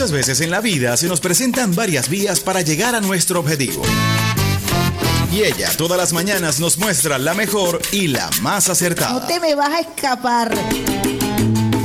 Muchas veces en la vida se nos presentan varias vías para llegar a nuestro objetivo. Y ella todas las mañanas nos muestra la mejor y la más acertada. No te me vas a escapar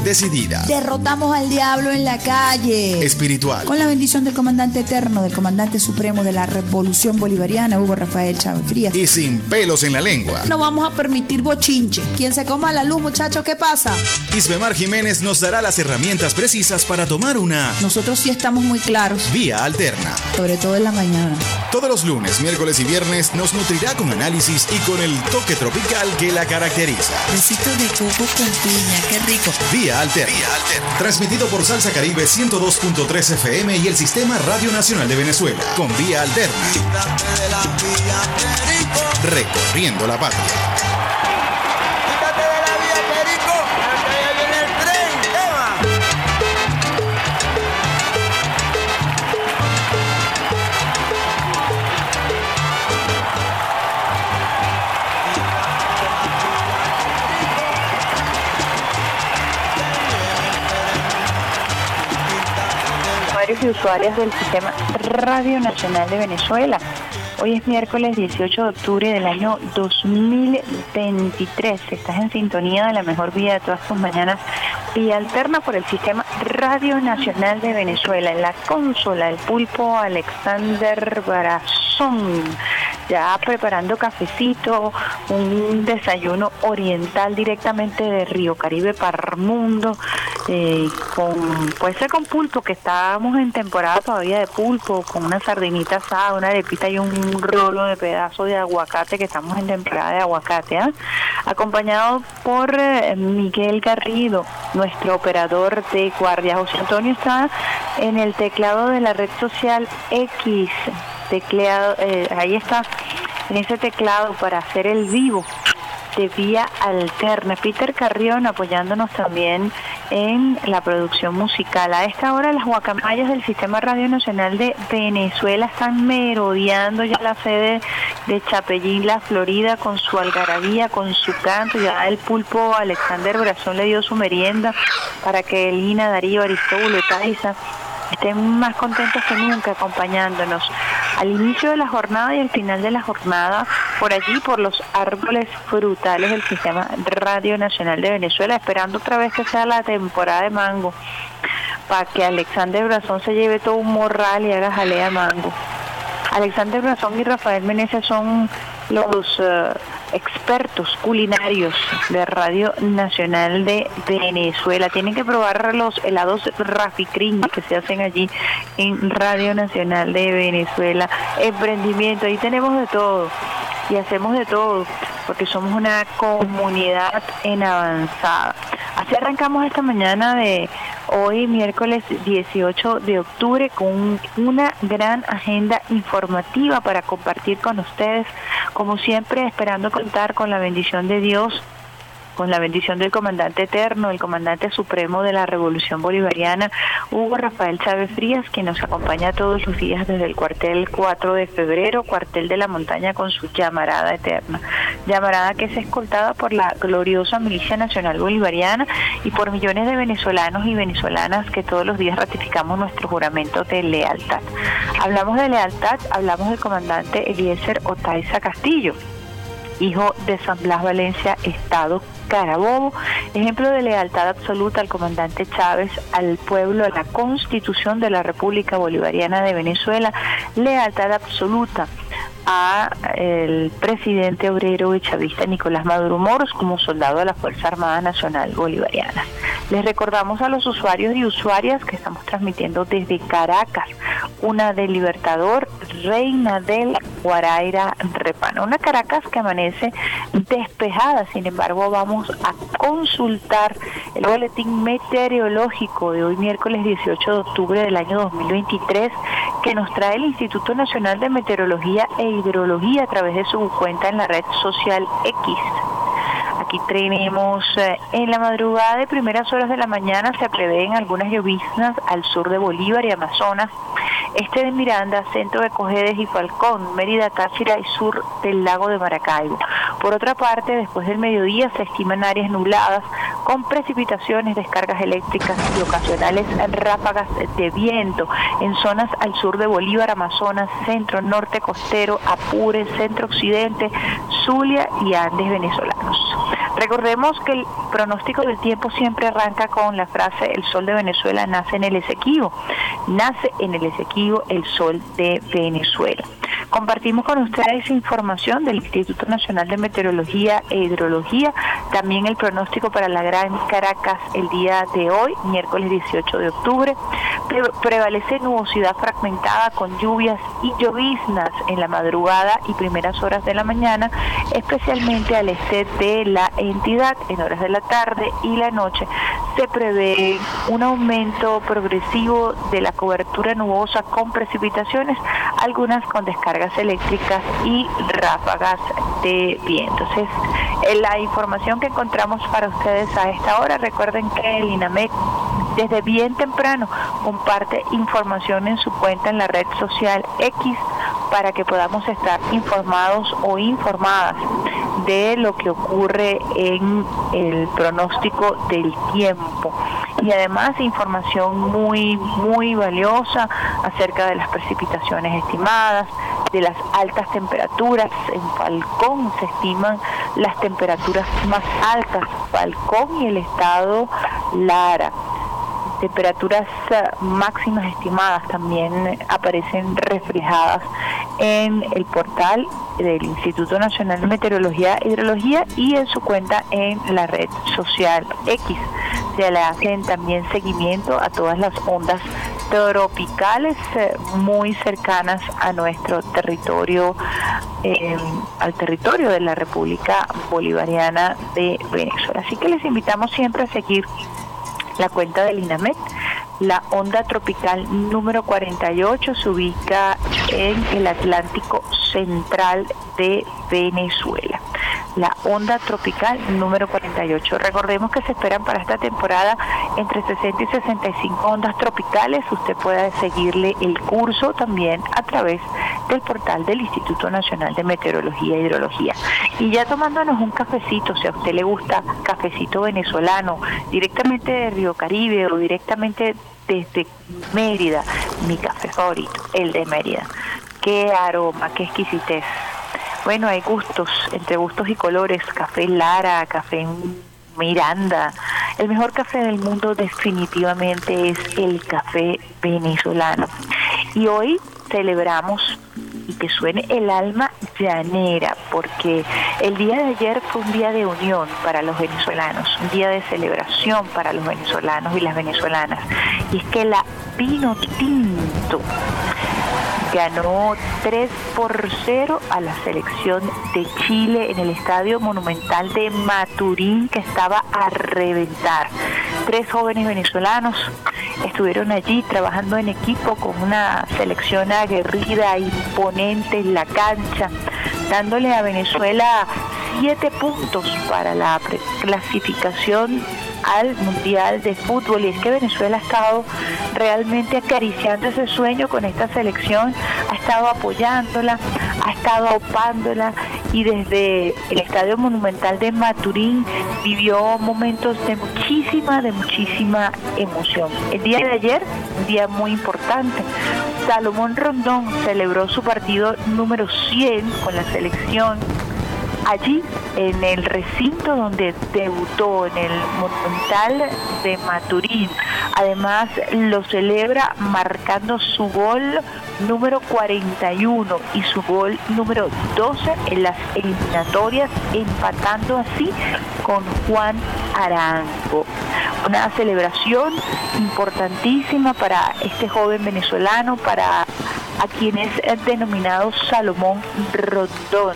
decidida, Derrotamos al diablo en la calle. espiritual, Con la bendición del comandante eterno, del comandante supremo de la revolución bolivariana, Hugo Rafael Chávez Frías. y sin pelos en la lengua. No vamos a permitir bochinche. Quien se coma la luz, muchachos, ¿qué pasa? Isbemar Jiménez nos dará las herramientas precisas para tomar una Nosotros sí estamos muy claros, vía alterna. sobre todo en la mañana. Todos los lunes, miércoles y viernes nos nutrirá con análisis y con el toque tropical que la caracteriza. Besito de coco con piña, qué rico. Vía Alterna. Transmitido por Salsa Caribe 102.3 FM y el Sistema Radio Nacional de Venezuela. Con Vía Alterna. Recorriendo la patria. Usuarios y usuarias del Sistema Radio Nacional de Venezuela. Hoy es miércoles 18 de octubre del año 2023. Estás en sintonía de la mejor vida de todas tus mañanas y alterna por el Sistema Radio Nacional de Venezuela. En la consola, el pulpo Alexander Barazón. Ya preparando cafecito, un desayuno oriental directamente de Río Caribe para el mundo, eh, con, puede ser con pulpo, que estamos en temporada todavía de pulpo, con una sardinita asada, una arepita y un rolo de pedazo de aguacate, que estamos en temporada de aguacate, ¿ah? acompañado por eh, Miguel Garrido, nuestro operador de guardia. José Antonio está en el teclado de la red social X, tecleado, eh, ahí está, en ese teclado para hacer el vivo de vía alterna. Peter Carrión apoyándonos también en la producción musical. A esta hora las guacamayas del Sistema Radio Nacional de Venezuela están merodeando ya la sede de Chapellín, la Florida, con su algarabía, con su canto. Ya el pulpo Alexander Brazón le dio su merienda para que Lina, Darío, Aristóbulo, Taiza estén más contentos que nunca acompañándonos al inicio de la jornada y al final de la jornada por allí, por los árboles frutales del Sistema Radio Nacional de Venezuela, esperando otra vez que sea la temporada de mango, para que Alexander Brazón se lleve todo un morral y haga jalea mango. Alexander Brazón y Rafael Meneses son los eh, expertos culinarios de Radio Nacional de Venezuela. Tienen que probar los helados Raficrin que se hacen allí en Radio Nacional de Venezuela. Emprendimiento, ahí tenemos de todo y hacemos de todo porque somos una comunidad en avanzada. Así arrancamos esta mañana de hoy, miércoles 18 de octubre, con una gran agenda informativa para compartir con ustedes, como siempre esperando contar con la bendición de Dios con la bendición del comandante eterno, el comandante supremo de la Revolución Bolivariana, Hugo Rafael Chávez Frías, que nos acompaña todos los días desde el cuartel 4 de febrero, cuartel de la montaña con su llamarada eterna. Llamarada que es escoltada por la gloriosa Milicia Nacional Bolivariana y por millones de venezolanos y venezolanas que todos los días ratificamos nuestro juramento de lealtad. Hablamos de lealtad, hablamos del comandante Eliezer Otaiza Castillo hijo de San Blas Valencia, Estado Carabobo, ejemplo de lealtad absoluta al comandante Chávez, al pueblo, a la constitución de la República Bolivariana de Venezuela, lealtad absoluta a el presidente obrero y chavista Nicolás Maduro Moros como soldado de la Fuerza Armada Nacional Bolivariana. Les recordamos a los usuarios y usuarias que estamos transmitiendo desde Caracas, una del Libertador, Reina del Guaraira Repano. Una Caracas que amanece despejada, sin embargo vamos a consultar el boletín meteorológico de hoy miércoles 18 de octubre del año 2023 que nos trae el Instituto Nacional de Meteorología e Hidrología a través de su cuenta en la red social X. Aquí tenemos eh, en la madrugada de primeras horas de la mañana se prevén algunas lloviznas al sur de Bolívar y Amazonas, este de Miranda, centro de Cojedes y Falcón, Mérida, Táchira y sur del lago de Maracaibo. Por otra parte, después del mediodía se estiman áreas nubladas con precipitaciones, descargas eléctricas y ocasionales ráfagas de viento en zonas al sur de Bolívar, Amazonas, centro, norte costero, Apure, centro occidente, Zulia y Andes venezolanos. Recordemos que el pronóstico del tiempo siempre arranca con la frase el sol de Venezuela nace en el Esequibo. Nace en el Esequibo el sol de Venezuela. Compartimos con ustedes información del Instituto Nacional de Meteorología e Hidrología, también el pronóstico para la Gran Caracas el día de hoy, miércoles 18 de octubre. prevalece nubosidad fragmentada con lluvias y lloviznas en la madrugada y primeras horas de la mañana, especialmente al este de la entidad en horas de la tarde y la noche. Se prevé un aumento progresivo de la cobertura nubosa con precipitaciones, algunas con descargas eléctricas y ráfagas de viento. Entonces, la información que encontramos para ustedes a esta hora, recuerden que el INAMEC desde bien temprano comparte información en su cuenta en la red social X para que podamos estar informados o informadas de lo que ocurre en el pronóstico del tiempo y además información muy muy valiosa acerca de las precipitaciones estimadas, de las altas temperaturas. En Falcón se estiman las temperaturas más altas, Falcón y el estado Lara temperaturas eh, máximas estimadas también aparecen reflejadas en el portal del Instituto Nacional de Meteorología e Hidrología y en su cuenta en la red social X. Se le hacen también seguimiento a todas las ondas tropicales eh, muy cercanas a nuestro territorio, eh, al territorio de la República Bolivariana de Venezuela. Así que les invitamos siempre a seguir la cuenta del INAMET. La onda tropical número 48 se ubica en el Atlántico Central de Venezuela la onda tropical número 48. Recordemos que se esperan para esta temporada entre 60 y 65 ondas tropicales. Usted puede seguirle el curso también a través del portal del Instituto Nacional de Meteorología e Hidrología. Y ya tomándonos un cafecito, si a usted le gusta cafecito venezolano, directamente de Río Caribe o directamente desde Mérida, mi café favorito, el de Mérida. Qué aroma, qué exquisitez bueno, hay gustos, entre gustos y colores, café Lara, café Miranda. El mejor café del mundo definitivamente es el café venezolano. Y hoy celebramos y que suene el alma llanera, porque el día de ayer fue un día de unión para los venezolanos, un día de celebración para los venezolanos y las venezolanas. Y es que la vino tinto ganó 3 por 0 a la selección de Chile en el Estadio Monumental de Maturín que estaba a reventar. Tres jóvenes venezolanos estuvieron allí trabajando en equipo con una selección aguerrida, imponente en la cancha, dándole a Venezuela siete puntos para la clasificación al Mundial de Fútbol y es que Venezuela ha estado realmente acariciando ese sueño con esta selección, ha estado apoyándola, ha estado opándola y desde el Estadio Monumental de Maturín vivió momentos de muchísima, de muchísima emoción. El día de ayer, un día muy importante, Salomón Rondón celebró su partido número 100 con la selección allí en el recinto donde debutó, en el Monumental de Maturín. Además lo celebra marcando su gol número 41 y su gol número 12 en las eliminatorias, empatando así con Juan Arango. Una celebración importantísima para este joven venezolano, para a quien es denominado Salomón Rondón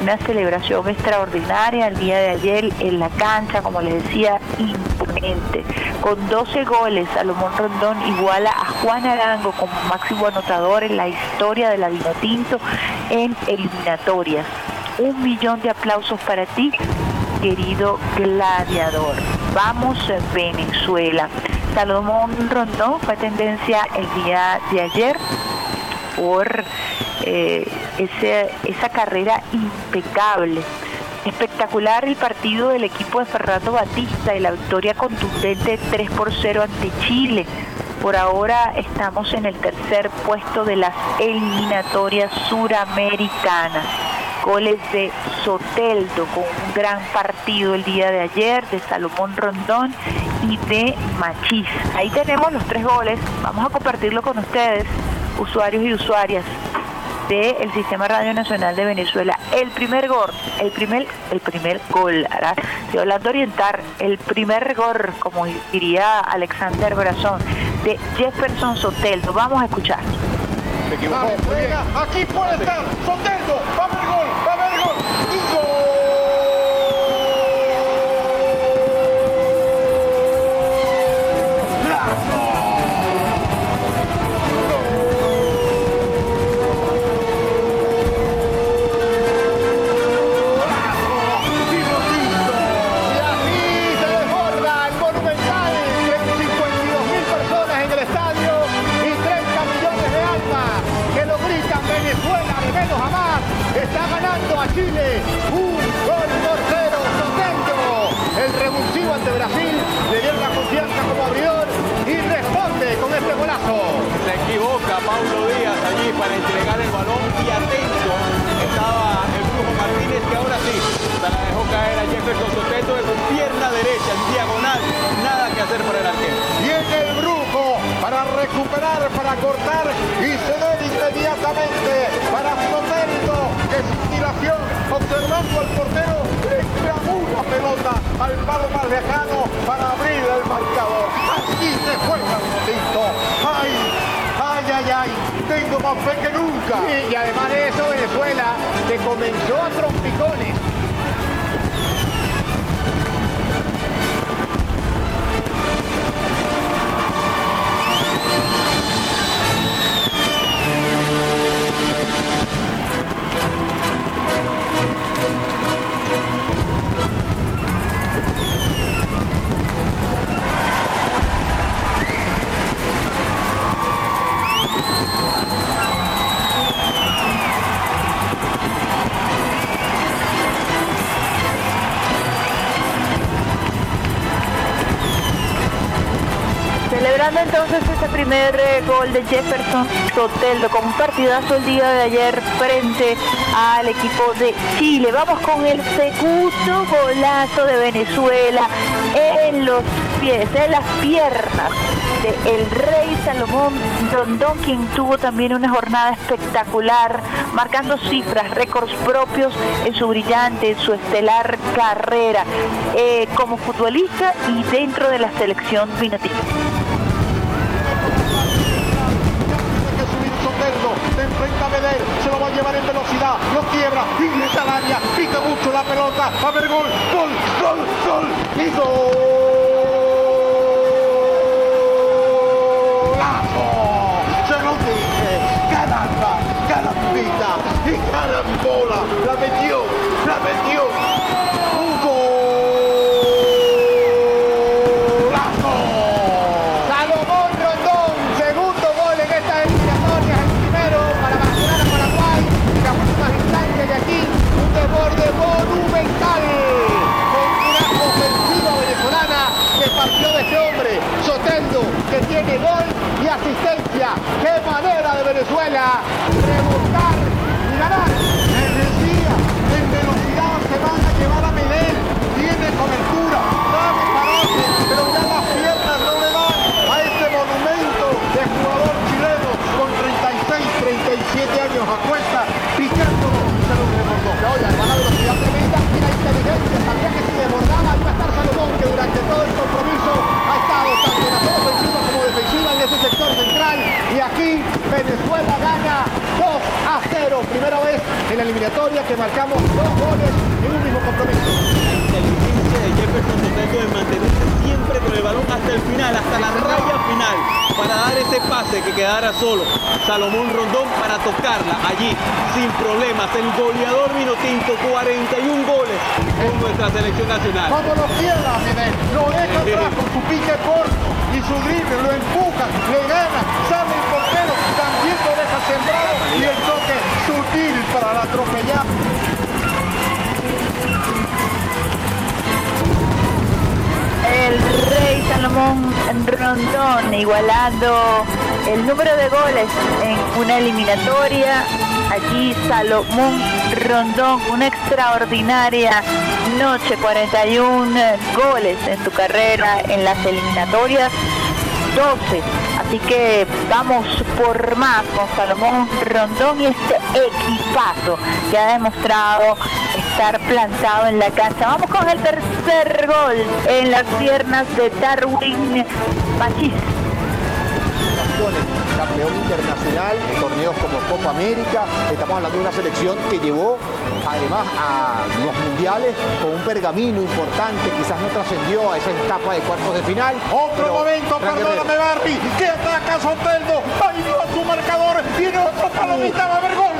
una celebración extraordinaria el día de ayer en la cancha, como les decía, imponente. Con 12 goles, Salomón Rondón iguala a Juan Arango como máximo anotador en la historia de la Vinotinto en eliminatorias. Un millón de aplausos para ti, querido gladiador. Vamos Venezuela. Salomón Rondón fue tendencia el día de ayer por eh, esa carrera impecable Espectacular el partido del equipo de Fernando Batista y la victoria contundente 3 por 0 ante Chile. Por ahora estamos en el tercer puesto de las eliminatorias suramericanas. Goles de Soteldo con un gran partido el día de ayer, de Salomón Rondón y de Machís. Ahí tenemos los tres goles. Vamos a compartirlo con ustedes, usuarios y usuarias del Sistema Radio Nacional de Venezuela. El primer gol, el primer, el primer gol, ¿verdad? estoy hablando orientar, el primer gol, como diría Alexander Brazón, de Jefferson Soteldo. Vamos a escuchar. Aquí puede estar Soteldo, va gol, la dejó caer a Jefferson Soteldo de su pierna derecha en diagonal. Nada que hacer para el arquero. Viene el brujo para recuperar, para cortar y ceder inmediatamente para Soteldo, que sin dilación, observando al portero, le una pelota al palo más lejano para abrir el marcador. Así se juega el Tito. ¡Ay! ¡Ay, ay, ay! Tengo más fe que nunca. Y además de eso, Venezuela se comenzó a trompicones. Entonces este primer eh, gol de Jefferson Soteldo con un partidazo el día de ayer frente al equipo de Chile. Vamos con el segundo golazo de Venezuela en los pies, en las piernas de Rey Salomón Rondón, quien tuvo también una jornada espectacular, marcando cifras, récords propios en su brillante, en su estelar carrera eh, como futbolista y dentro de la selección vinotinta. Medel, se lo va a llevar en velocidad, lo quiebra, ingresa al área, pica mucho la pelota, a haber gol, gol, gol, gol y golazo. Se lo dije, caramba, carambita y carambola, la metió, la metió. Un golazo. Salomón Rondón, segundo gol en esta eliminatoria, el primero para vacunar a Paraguay. En las últimas instancias de aquí, un desborde monumental con una ofensiva venezolana que partió de este hombre, Soteldo, que tiene gol y asistencia. ¡Qué manera de Venezuela rebuscar y ganar! Decía, en velocidad se van a llevar a Medel, tiene cobertura, dame parote, pero ya las piernas no le dan a este monumento de jugador chileno con 36, 37 años a cuesta, picándolo, se lo recordó. Y además la velocidad tremenda y la inteligencia. Sabía que si desbordaba iba a estar Salomón, que durante todo el compromiso ha estado tanto en la ofensiva como defensiva en ese sector central. Y aquí Venezuela gana 2 a 0. Primera vez en la eliminatoria que marcamos dos goles en un mismo compromiso. La inteligencia de Jefferson Soteldo de mantenerse siempre con el balón hasta el final, hasta la raya final, para dar ese pase que quedara solo. Salomón Rondón para tocarla allí, sin problemas. El goleador Vinotinto, 41 goles con nuestra selección nacional. Como lo Medel, lo deja atrás con su pique corto y su drible lo empuja, le gana, sale el portero, también lo deja sembrado y el toque sutil para la atropellar. El Rey Salomón Rondón igualando el número de goles en una eliminatoria. Aquí Salomón Rondón, una extraordinaria noche, 41 goles en su carrera en las eliminatorias, 12 Así que vamos por más con Salomón Rondón y este equipazo que ha demostrado estar plantado en la cancha. Vamos con el tercer gol en las piernas de Darwin Machis campeón internacional en torneos como Copa América. Estamos hablando de una selección que llevó además a los mundiales con un pergamino importante, quizás no trascendió a esa etapa de cuartos de final. Otro momento, perdóname Barry, que ataca Soteldo, ahí va su marcador, tiene otro palomita, va a haber gol,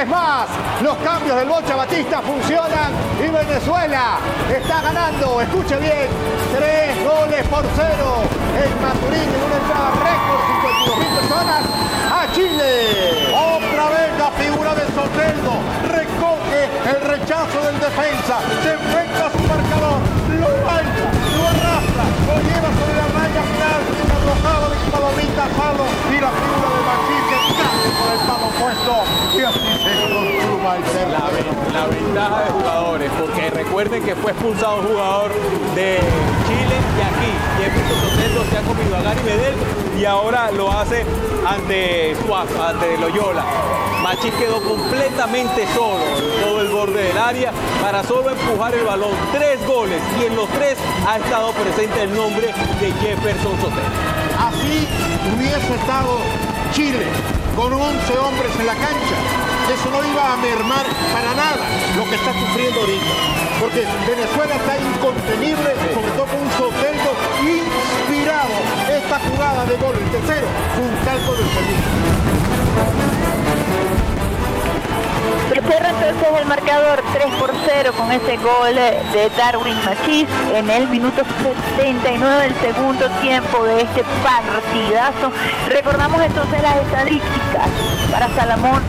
vez más, los cambios del Bocha Batista funcionan y Venezuela está ganando, escuche bien, tres goles por cero en Maturín en una entrada récord, 52 mil personas a Chile. Otra vez la figura de Soteldo recoge el rechazo del defensa, se enfrenta a su marcador, lo baila, lo arrastra, lo lleva sobre final, arrojado de palomita palo y la figura de Machís que cae por el palo puesto y así se consuma el La, la ventaja de jugadores, porque recuerden que fue expulsado un jugador de Chile y aquí Jefferson Soteldo se ha comido a Gary Medel y ahora lo hace ante Suaz, ante Loyola. Machín quedó completamente solo todo el borde del área para solo empujar el balón. Tres goles y en los tres ha estado presente el nombre de Jefferson Soteldo. Así hubiese estado Chile con 11 hombres en la cancha. Eso no iba a mermar para nada lo que está sufriendo ahorita. Porque Venezuela está incontenible, sobre todo con un Soteldo inspirado. Esta jugada de gol, el tercero, fue un calco del. Se cierra entonces el marcador 3 por 0 con ese gol de Darwin Machís en el minuto 79 del segundo tiempo de este partidazo. Recordamos entonces las estadísticas para Salamón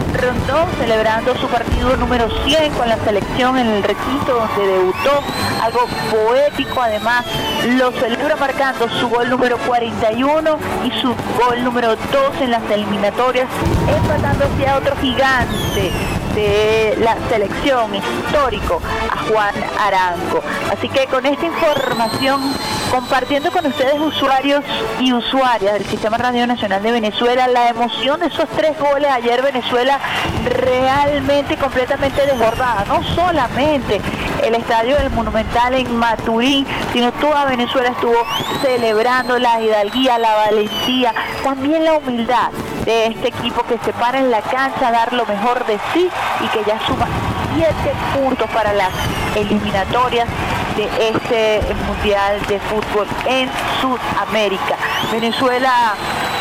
Celebrando su partido número 100 con la selección en el requito donde debutó, algo poético además, lo celebra marcando su gol número 41 y su gol número 2 en las eliminatorias, empatando hacia otro gigante de la selección histórico a Juan Arango. Así que con esta información, compartiendo con ustedes usuarios y usuarias del Sistema Radio Nacional de Venezuela, la emoción de esos tres goles ayer Venezuela realmente completamente desbordada. No solamente el estadio del Monumental en Maturín, sino toda Venezuela estuvo celebrando la hidalguía, la valentía, también la humildad de este equipo que se para en la cancha a dar lo mejor de sí y que ya suma siete puntos para las eliminatorias de este Mundial de Fútbol en Sudamérica. Venezuela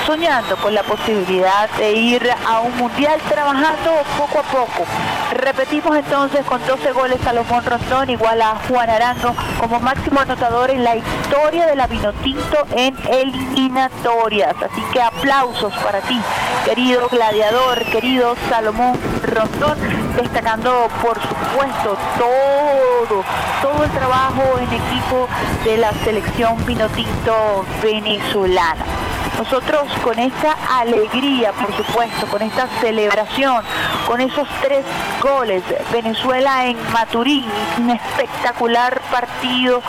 soñando con la posibilidad de ir a un Mundial trabajando poco a poco. Repetimos entonces con 12 goles Salomón Rondón igual a Juan Arango como máximo anotador en la historia de la Vinotinto en eliminatorias. Así que aplausos para ti, querido gladiador, querido Salomón Rondón, destacando por supuesto todo, todo el trabajo en equipo de la selección Vinotinto venezolana. Nosotros con esta alegría, por supuesto, con esta celebración, con esos tres goles, Venezuela en Maturín, un espectacular partido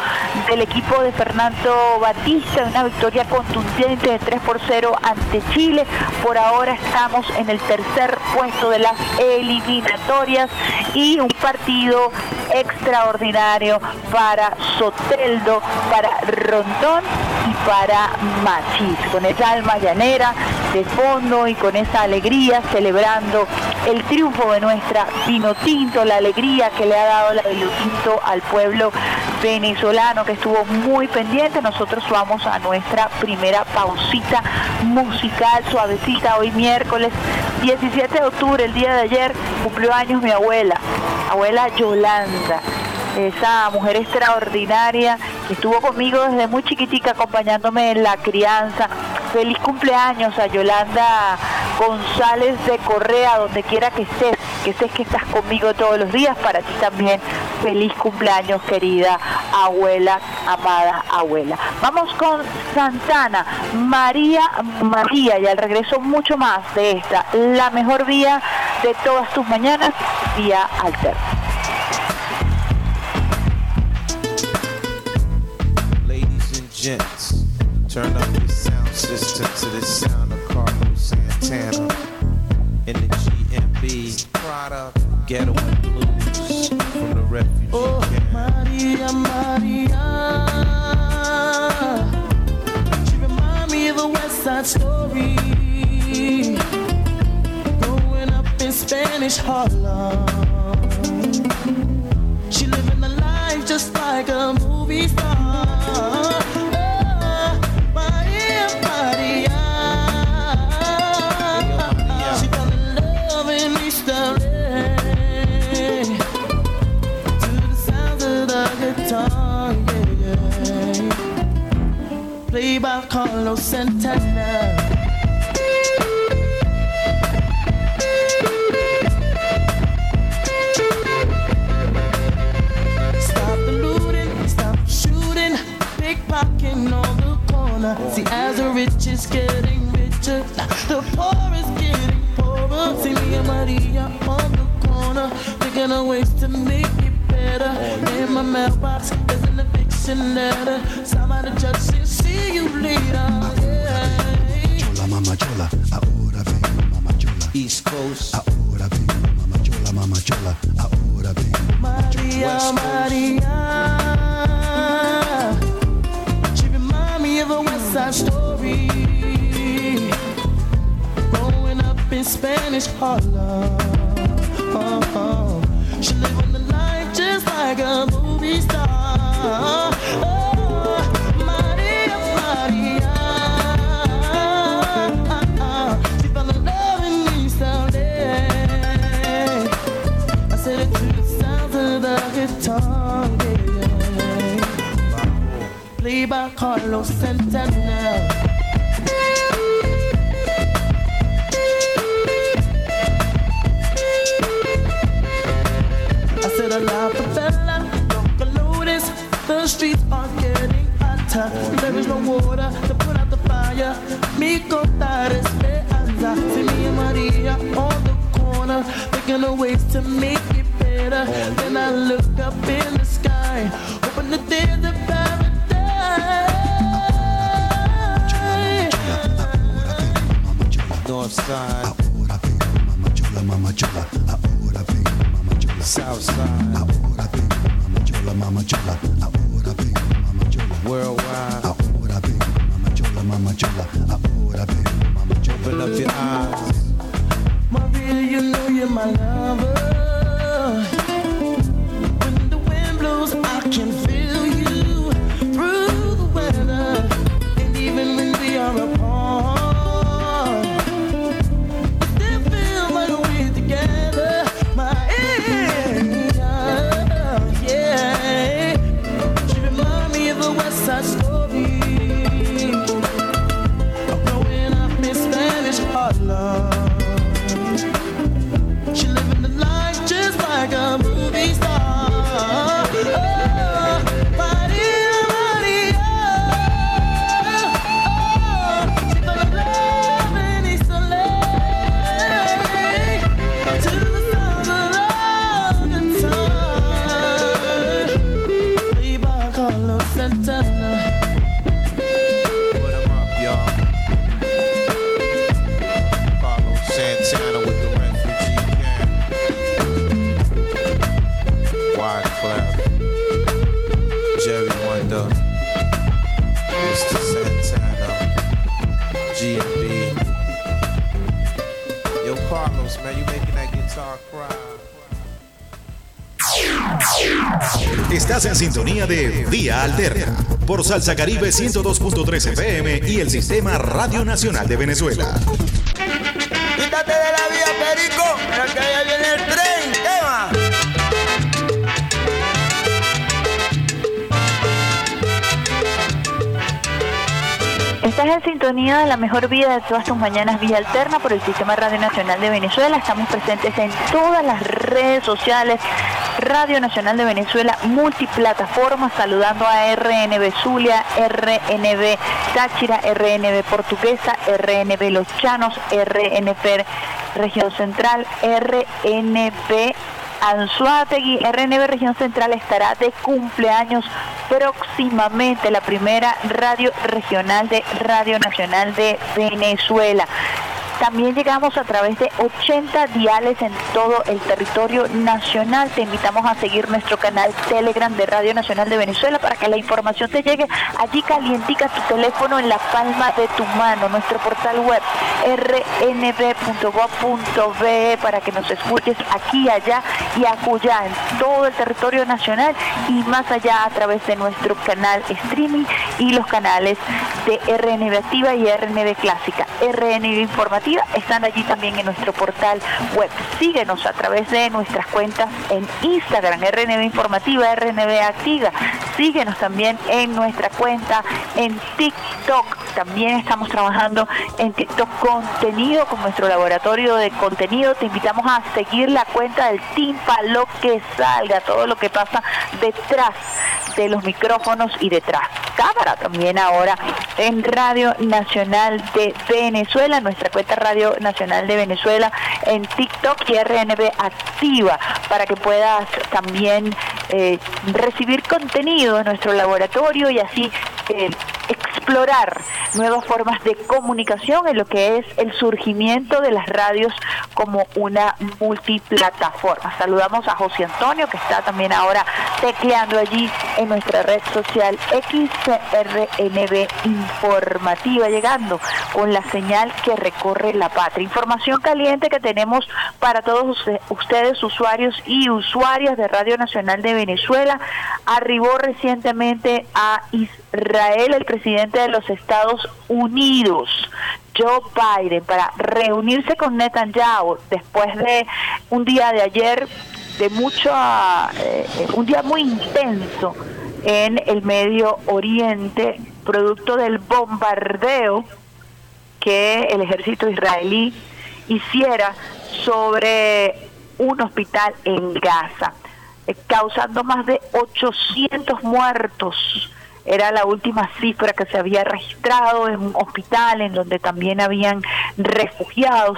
del equipo de Fernando Batista, una victoria contundente de 3 por 0 ante Chile. Por ahora estamos en el tercer puesto de las eliminatorias y un partido extraordinario para Soteldo, para Rondón y para Machís. Con esa alma llanera de fondo y con esa alegría celebrando el triunfo de nuestra vino tinto, la alegría que le ha dado la vino tinto al pueblo venezolano que estuvo muy pendiente. Nosotros vamos a nuestra primera pausita musical suavecita hoy miércoles 17 de octubre, el día de ayer, cumplió años mi abuela, abuela Yolanda esa mujer extraordinaria que estuvo conmigo desde muy chiquitica acompañándome en la crianza. Feliz cumpleaños a Yolanda González de Correa, donde quiera que estés, que estés que estás conmigo todos los días, para ti también feliz cumpleaños querida abuela, amada abuela. Vamos con Santana, María María, y al regreso mucho más de esta, la mejor vía de todas tus mañanas, vía alterna. gents. Turn sound system to the sound of Carlos Santana. In the GMB product, ghetto and blues from the refugee oh, camp. Maria, Maria. She remind me of a West Side story. Growing up in Spanish Harlem. She living a life just like a movie star. Played by Carlos Santana. Stop the looting, stop shooting, pickpocketing on the corner. See, as the rich is getting richer, the poor is getting poorer. See me and Maria on the corner, thinking of ways to make it better. In my mailbox, there's an eviction letter. Somebody just said, see you later. Yeah. Chola, mama chola, ahora vengo, mama chola. East Coast. Ahora vengo, mama chola, mama chola. Ahora vengo, mama Maria, Maria. She remind me of a West Side story. Growing up in Spanish Harlem. Oh, oh. She living the life just like a movie star. Oh, Maria, Maria. She love. I it to the sounds of the guitar. Played by Carlos Santana. There is no water to put out the fire. Mi contar esperanza. See me and Maria on the corner, thinking of ways to make it better. Then I look up in the sky, hoping that there's a paradise. North side. Mama chola. Ahora vengo, mama chola. South side. Ahora vengo, mama mama. Ahora vengo, mama. Worldwide. Mama chola. Ahora vengo, mama chola. Open up your eyes. Maria, you know you're my lover. When the wind blows, Estás en sintonía de Vía Alterna por Salsa Caribe 102.3 FM y el Sistema Radio Nacional de Venezuela. Quítate de la vía, Perico, pero que ya viene el tren, tema. Estás en sintonía de la mejor vida de todas tus mañanas vía alterna por el Sistema Radio Nacional de Venezuela. Estamos presentes en todas las redes sociales. Radio Nacional de Venezuela, multiplataformas, saludando a RNB Zulia, RNB Táchira, RNB Portuguesa, RNB Los Llanos, RNB Región Central, RNB Anzuategui, RNB Región Central estará de cumpleaños próximamente, la primera radio regional de Radio Nacional de Venezuela. También llegamos a través de 80 diales en todo el territorio nacional. Te invitamos a seguir nuestro canal Telegram de Radio Nacional de Venezuela para que la información te llegue allí calientica tu teléfono en la palma de tu mano. Nuestro portal web rnb.gov.be para que nos escuches aquí, allá y acullá en todo el territorio nacional y más allá a través de nuestro canal streaming y los canales de RNB Activa y RNB Clásica. RNB Informativa están allí también en nuestro portal web. Síguenos a través de nuestras cuentas en Instagram, RNB Informativa, RNB Activa. Síguenos también en nuestra cuenta en TikTok. También estamos trabajando en TikTok contenido con nuestro laboratorio de contenido. Te invitamos a seguir la cuenta del Timpa, lo que salga, todo lo que pasa detrás de los micrófonos y detrás cámara también ahora en Radio Nacional de Venezuela, nuestra cuenta Radio Nacional de Venezuela en TikTok y RNB activa para que puedas también eh, recibir contenido en nuestro laboratorio y así eh, explorar nuevas formas de comunicación en lo que es el surgimiento de las radios como una multiplataforma. Saludamos a José Antonio que está también ahora tecleando allí en nuestra red social XRNB Informativa, llegando con la señal que recorre la patria. Información caliente que tenemos para todos ustedes, usuarios y usuarias de Radio Nacional de Venezuela. Arribó recientemente a Israel el presidente de los Estados Unidos. Joe Biden para reunirse con Netanyahu después de un día de ayer de mucho, eh, un día muy intenso en el Medio Oriente, producto del bombardeo que el ejército israelí hiciera sobre un hospital en Gaza, eh, causando más de 800 muertos era la última cifra que se había registrado en un hospital en donde también habían refugiados.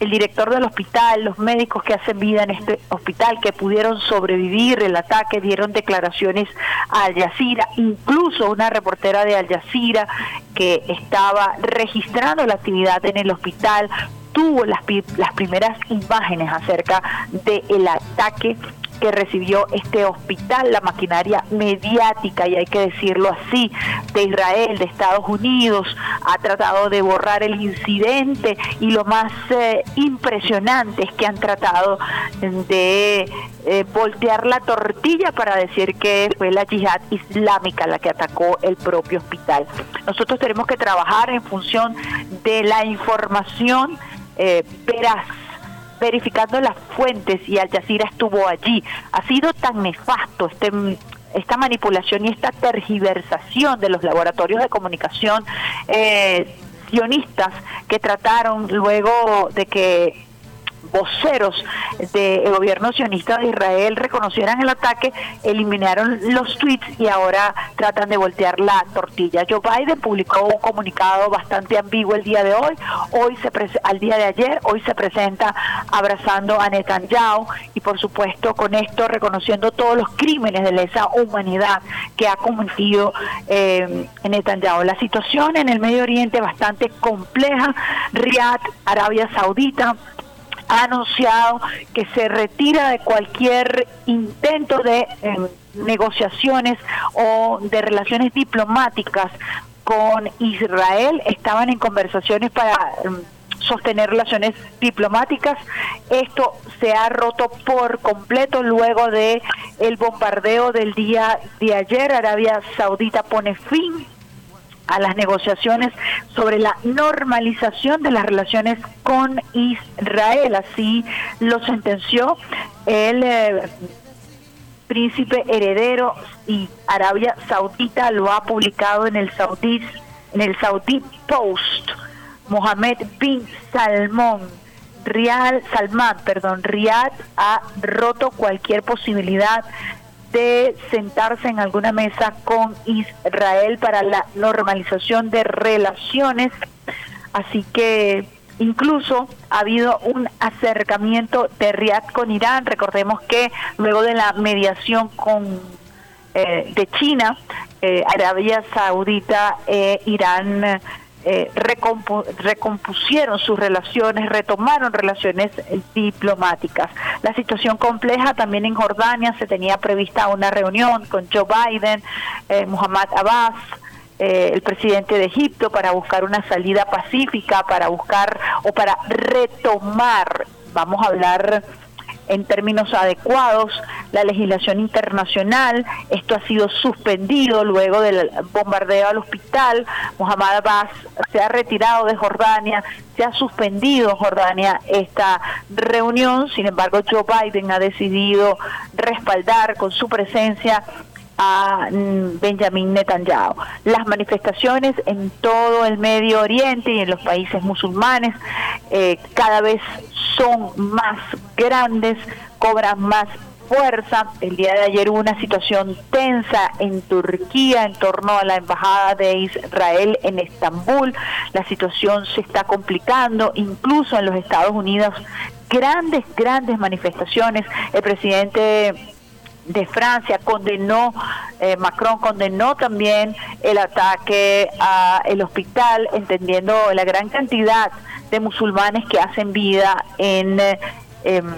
El director del hospital, los médicos que hacen vida en este hospital, que pudieron sobrevivir el ataque, dieron declaraciones a Al Jazeera, incluso una reportera de Al Jazeera que estaba registrando la actividad en el hospital tuvo las, las primeras imágenes acerca del ataque que recibió este hospital, la maquinaria mediática, y hay que decirlo así, de Israel, de Estados Unidos, ha tratado de borrar el incidente y lo más eh, impresionante es que han tratado de eh, voltear la tortilla para decir que fue la yihad islámica la que atacó el propio hospital. Nosotros tenemos que trabajar en función de la información eh, veraz verificando las fuentes y Al Jazeera estuvo allí. Ha sido tan nefasto este esta manipulación y esta tergiversación de los laboratorios de comunicación eh, sionistas que trataron luego de que voceros del gobierno sionista de Israel reconocieran el ataque, eliminaron los tweets y ahora tratan de voltear la tortilla. Joe Biden publicó un comunicado bastante ambiguo el día de hoy, hoy se al día de ayer, hoy se presenta abrazando a Netanyahu y por supuesto con esto reconociendo todos los crímenes de lesa humanidad que ha cometido eh, Netanyahu. La situación en el Medio Oriente es bastante compleja. Riyadh, Arabia Saudita, ha anunciado que se retira de cualquier intento de em, negociaciones o de relaciones diplomáticas con Israel. Estaban en conversaciones para em, sostener relaciones diplomáticas. Esto se ha roto por completo luego de el bombardeo del día de ayer. Arabia Saudita pone fin a las negociaciones sobre la normalización de las relaciones con Israel. Así lo sentenció el eh, príncipe heredero y Arabia Saudita lo ha publicado en el Saudí en el Saudi Post. Mohammed bin Salmón Rial Salman, perdón, Riyad ha roto cualquier posibilidad de sentarse en alguna mesa con Israel para la normalización de relaciones. Así que incluso ha habido un acercamiento de Riyadh con Irán. Recordemos que luego de la mediación con eh, de China, eh, Arabia Saudita e Irán eh, recompusieron sus relaciones, retomaron relaciones diplomáticas. La situación compleja también en Jordania, se tenía prevista una reunión con Joe Biden, eh, Muhammad Abbas, eh, el presidente de Egipto, para buscar una salida pacífica, para buscar o para retomar, vamos a hablar en términos adecuados la legislación internacional. Esto ha sido suspendido luego del bombardeo al hospital. Mohamed Abbas se ha retirado de Jordania, se ha suspendido en Jordania esta reunión. Sin embargo, Joe Biden ha decidido respaldar con su presencia a mm, Benjamin Netanyahu. Las manifestaciones en todo el Medio Oriente y en los países musulmanes eh, cada vez son más grandes, cobran más fuerza. El día de ayer hubo una situación tensa en Turquía en torno a la embajada de Israel en Estambul. La situación se está complicando, incluso en los Estados Unidos. Grandes, grandes manifestaciones. El presidente de Francia condenó, eh, Macron condenó también el ataque al hospital, entendiendo la gran cantidad de musulmanes que hacen vida en eh, em,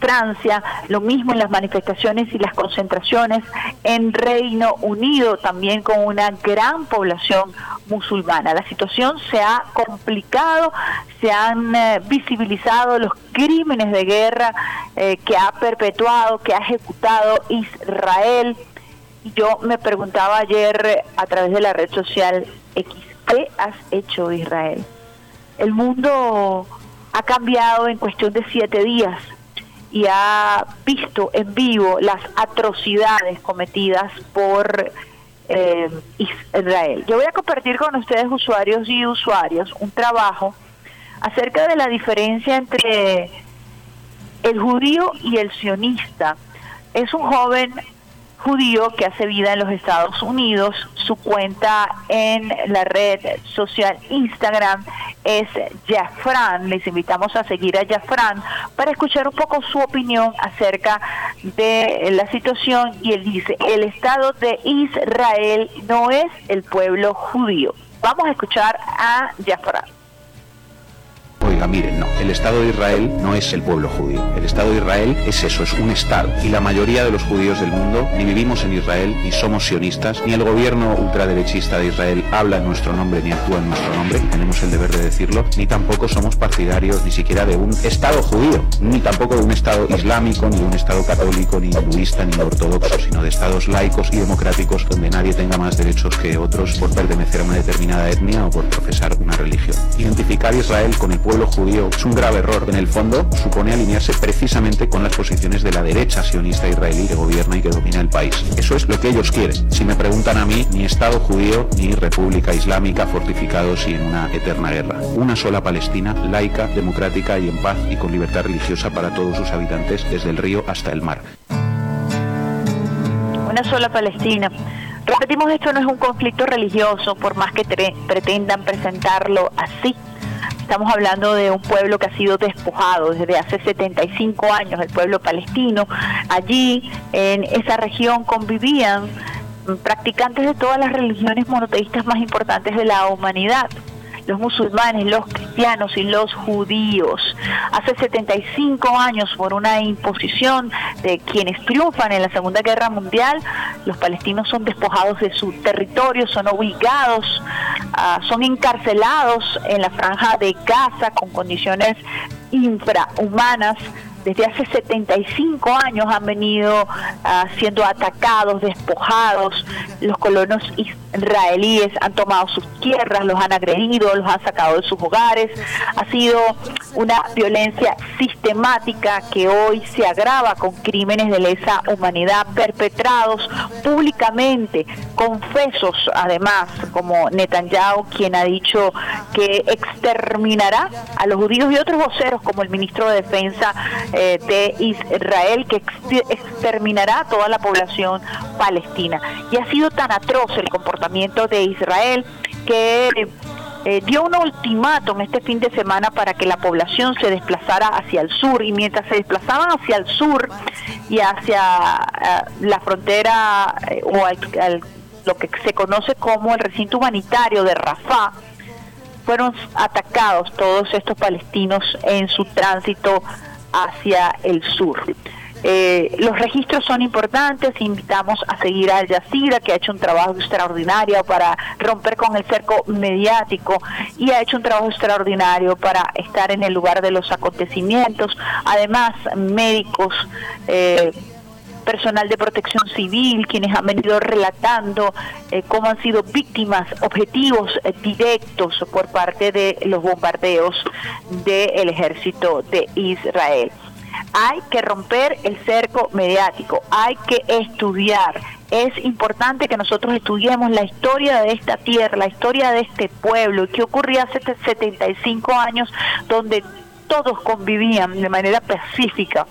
Francia, lo mismo en las manifestaciones y las concentraciones en Reino Unido, también con una gran población musulmana. La situación se ha complicado, se han eh, visibilizado los crímenes de guerra eh, que ha perpetuado, que ha ejecutado Israel. Yo me preguntaba ayer a través de la red social X, ¿qué has hecho Israel? El mundo ha cambiado en cuestión de siete días y ha visto en vivo las atrocidades cometidas por eh, Israel. Yo voy a compartir con ustedes, usuarios y usuarios, un trabajo acerca de la diferencia entre el judío y el sionista. Es un joven judío que hace vida en los Estados Unidos. Su cuenta en la red social Instagram es Jafran. Les invitamos a seguir a Jafran para escuchar un poco su opinión acerca de la situación. Y él dice, el Estado de Israel no es el pueblo judío. Vamos a escuchar a Jafran. Miren, no, el Estado de Israel no es el pueblo judío. El Estado de Israel es eso, es un Estado. Y la mayoría de los judíos del mundo ni vivimos en Israel, ni somos sionistas, ni el gobierno ultraderechista de Israel habla en nuestro nombre ni actúa en nuestro nombre, tenemos el deber de decirlo, ni tampoco somos partidarios ni siquiera de un Estado judío, ni tampoco de un Estado islámico, ni de un Estado católico, ni hinduista, ni ortodoxo, sino de Estados laicos y democráticos donde nadie tenga más derechos que otros por pertenecer a una determinada etnia o por profesar una religión. Identificar Israel con el pueblo judío es un grave error. En el fondo, supone alinearse precisamente con las posiciones de la derecha sionista israelí que gobierna y que domina el país. Eso es lo que ellos quieren. Si me preguntan a mí, ni Estado judío ni República Islámica fortificados y en una eterna guerra. Una sola Palestina, laica, democrática y en paz y con libertad religiosa para todos sus habitantes desde el río hasta el mar. Una sola Palestina. Repetimos, esto no es un conflicto religioso, por más que pretendan presentarlo así. Estamos hablando de un pueblo que ha sido despojado desde hace 75 años, el pueblo palestino. Allí, en esa región, convivían practicantes de todas las religiones monoteístas más importantes de la humanidad. Los musulmanes, los cristianos y los judíos. Hace 75 años, por una imposición de quienes triunfan en la Segunda Guerra Mundial, los palestinos son despojados de su territorio, son obligados, ah, son encarcelados en la franja de Gaza con condiciones infrahumanas desde hace 75 años han venido ah, siendo atacados, despojados. Los colonos israelíes han tomado sus tierras, los han agredido, los han sacado de sus hogares. Ha sido una violencia sistemática que hoy se agrava con crímenes de lesa humanidad perpetrados públicamente, confesos además, como Netanyahu, quien ha dicho que exterminará a los judíos y otros voceros como el ministro de Defensa eh, de Israel que exterminará a toda la población palestina. Y ha sido tan atroz el comportamiento de Israel que eh, dio un ultimátum este fin de semana para que la población se desplazara hacia el sur y mientras se desplazaban hacia el sur y hacia eh, la frontera o al, lo que se conoce como el recinto humanitario de Rafah, fueron atacados todos estos palestinos en su tránsito hacia el sur. Eh, los registros son importantes, invitamos a seguir a Yacira, que ha hecho un trabajo extraordinario para romper con el cerco mediático y ha hecho un trabajo extraordinario para estar en el lugar de los acontecimientos. Además, médicos, eh, personal de protección civil, quienes han venido relatando eh, cómo han sido víctimas, objetivos directos por parte de los bombardeos del ejército de Israel. Hay que romper el cerco mediático, hay que estudiar. Es importante que nosotros estudiemos la historia de esta tierra, la historia de este pueblo, qué ocurría hace 75 años donde todos convivían de manera pacífica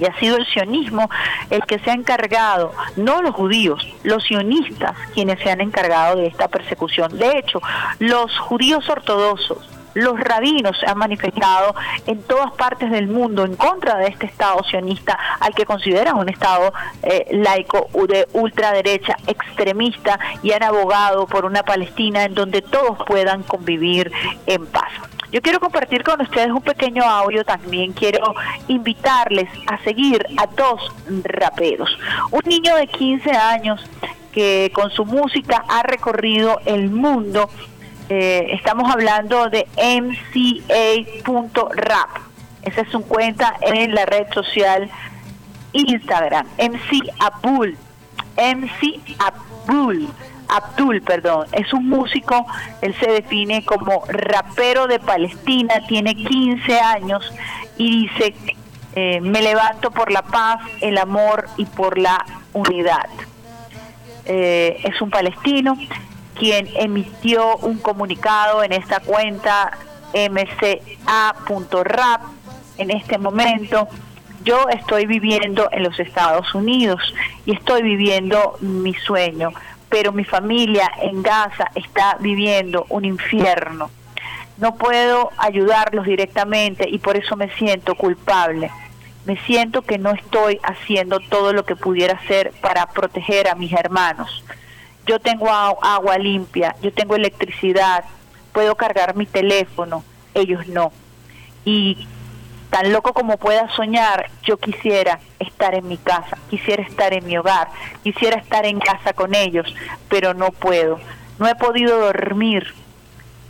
y ha sido el sionismo el que se ha encargado, no los judíos, los sionistas quienes se han encargado de esta persecución. De hecho, los judíos ortodoxos, los rabinos se han manifestado en todas partes del mundo en contra de este Estado sionista, al que consideran un Estado eh, laico de ultraderecha extremista y han abogado por una Palestina en donde todos puedan convivir en paz. Yo quiero compartir con ustedes un pequeño audio, también quiero invitarles a seguir a dos raperos. Un niño de 15 años que con su música ha recorrido el mundo eh, estamos hablando de mca.rap. Esa es su cuenta en la red social Instagram. MC Abdul. MC Abdul. Abdul, perdón, es un músico, él se define como rapero de Palestina, tiene 15 años y dice, eh, me levanto por la paz, el amor y por la unidad. Eh, es un palestino, quien emitió un comunicado en esta cuenta mca.rap en este momento. Yo estoy viviendo en los Estados Unidos y estoy viviendo mi sueño, pero mi familia en Gaza está viviendo un infierno. No puedo ayudarlos directamente y por eso me siento culpable. Me siento que no estoy haciendo todo lo que pudiera hacer para proteger a mis hermanos yo tengo agua limpia, yo tengo electricidad, puedo cargar mi teléfono, ellos no. Y tan loco como pueda soñar, yo quisiera estar en mi casa, quisiera estar en mi hogar, quisiera estar en casa con ellos, pero no puedo. No he podido dormir.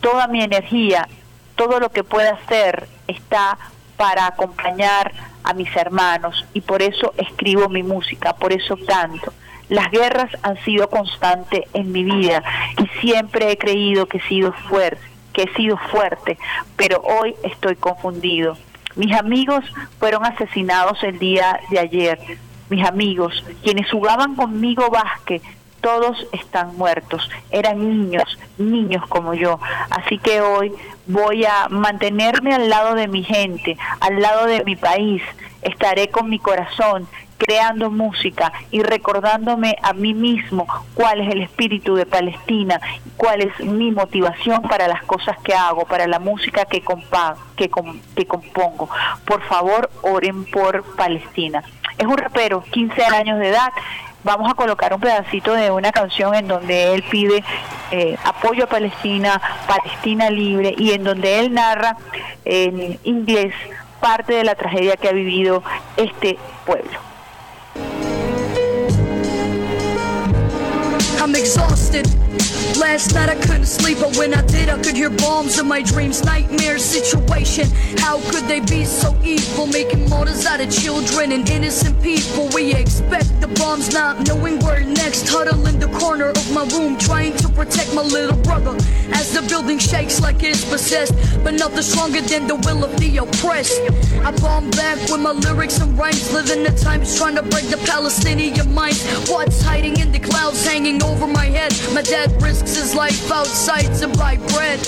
Toda mi energía, todo lo que pueda hacer está para acompañar a mis hermanos y por eso escribo mi música, por eso canto. Las guerras han sido constantes en mi vida y siempre he creído que he sido fuerte, que he sido fuerte, pero hoy estoy confundido. Mis amigos fueron asesinados el día de ayer. Mis amigos, quienes jugaban conmigo básquet, todos están muertos. Eran niños, niños como yo. Así que hoy voy a mantenerme al lado de mi gente, al lado de mi país. Estaré con mi corazón creando música y recordándome a mí mismo cuál es el espíritu de Palestina, cuál es mi motivación para las cosas que hago, para la música que, compa que, que compongo. Por favor, oren por Palestina. Es un rapero, 15 años de edad. Vamos a colocar un pedacito de una canción en donde él pide eh, apoyo a Palestina, Palestina libre, y en donde él narra en inglés parte de la tragedia que ha vivido este pueblo. I'm exhausted. Last night I couldn't sleep, but when I did, I could hear bombs in my dreams. Nightmare situation. How could they be so evil? Making martyrs out of children and innocent people. We expect the bombs, not knowing where next. Huddle in the corner of my room, trying to protect my little brother. As the building shakes like it's possessed, but nothing stronger than the will of the oppressed. I bomb back with my lyrics and rhymes, living the times trying to break the Palestinian minds. What's hiding in the clouds, hanging over my head? My dad risks his life outside to buy bread.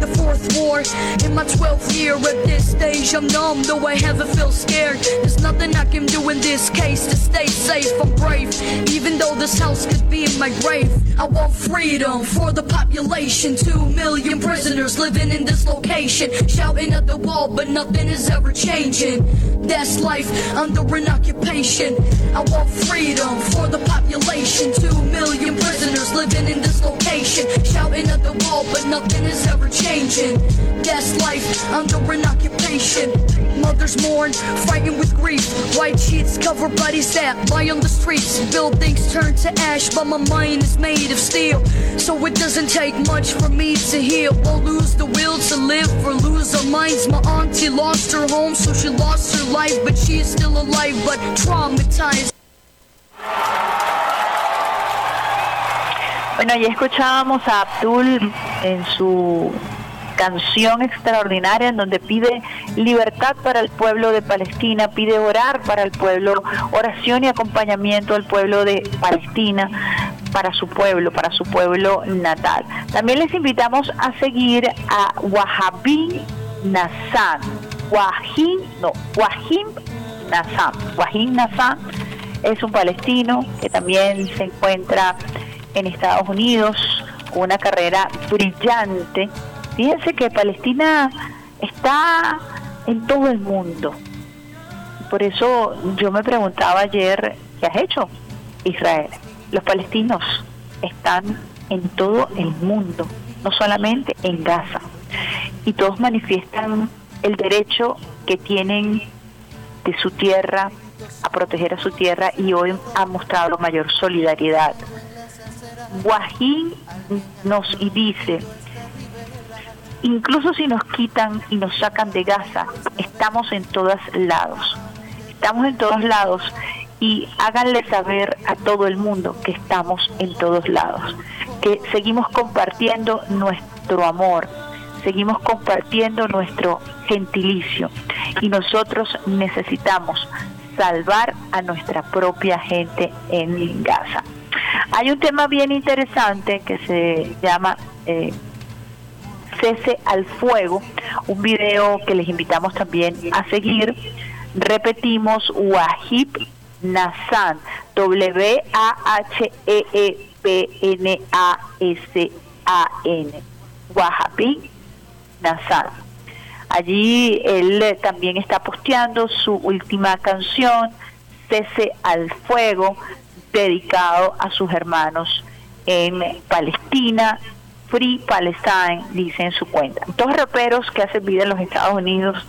The fourth war in my 12th year at this stage. I'm numb, though I haven't feel scared. There's nothing I can do in this case to stay safe. I'm brave, even though this house could be my grave. I want freedom for the population. Two million prisoners living in this location, shouting at the wall, but nothing is ever changing. That's life under an occupation. I want freedom for the population. Two million prisoners living in this location, shouting at the wall, but nothing is ever changing. That's life under an occupation. Mothers mourn, fighting with grief. White sheets cover bodies that lie on the streets. Buildings turn to ash, but my mind is made of steel. So it doesn't take much for me to heal. We'll lose the will to live or lose our minds. My auntie lost her home, so she lost her life, but she is still alive, but traumatized. Bueno, ya escuchábamos a Abdul en su canción extraordinaria en donde pide libertad para el pueblo de Palestina, pide orar para el pueblo, oración y acompañamiento al pueblo de Palestina, para su pueblo, para su pueblo natal. También les invitamos a seguir a Wahabin Nassan, Wahim, no, Wahim Nassan, Wahim Nassan es un palestino que también se encuentra en Estados Unidos una carrera brillante Fíjense que Palestina está en todo el mundo. Por eso yo me preguntaba ayer, ¿qué has hecho Israel? Los palestinos están en todo el mundo, no solamente en Gaza. Y todos manifiestan el derecho que tienen de su tierra a proteger a su tierra y hoy han mostrado mayor solidaridad. Guajín nos dice, Incluso si nos quitan y nos sacan de Gaza, estamos en todos lados. Estamos en todos lados y háganle saber a todo el mundo que estamos en todos lados, que seguimos compartiendo nuestro amor, seguimos compartiendo nuestro gentilicio y nosotros necesitamos salvar a nuestra propia gente en Gaza. Hay un tema bien interesante que se llama eh, cese al fuego, un video que les invitamos también a seguir. Repetimos, Wahib Nassan, W-A-H-E-E-P-N-A-S-A-N, Wahib Nassan. Allí él también está posteando su última canción, Cese al Fuego, dedicado a sus hermanos en Palestina Free Palestine, dice en su cuenta. Dos raperos que hacen vida en los Estados Unidos,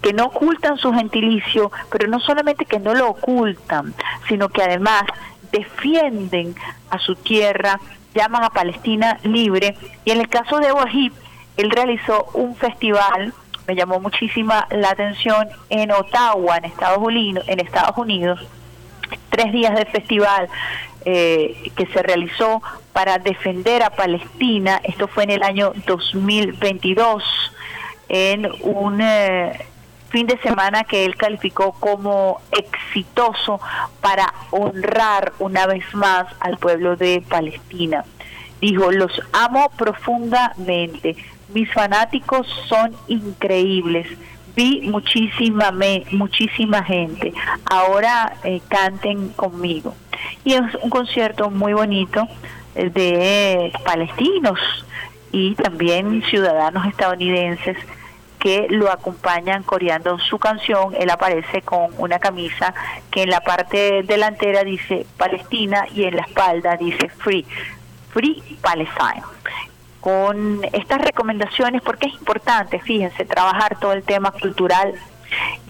que no ocultan su gentilicio, pero no solamente que no lo ocultan, sino que además defienden a su tierra, llaman a Palestina libre. Y en el caso de Wahib, él realizó un festival, me llamó muchísima la atención, en Ottawa, en Estados Unidos, en Estados Unidos tres días de festival eh, que se realizó para defender a Palestina. Esto fue en el año 2022, en un eh, fin de semana que él calificó como exitoso para honrar una vez más al pueblo de Palestina. Dijo, los amo profundamente, mis fanáticos son increíbles vi muchísima muchísima gente ahora eh, canten conmigo y es un concierto muy bonito eh, de palestinos y también ciudadanos estadounidenses que lo acompañan coreando su canción. Él aparece con una camisa que en la parte delantera dice Palestina y en la espalda dice Free. Free Palestine. Con estas recomendaciones, porque es importante, fíjense, trabajar todo el tema cultural.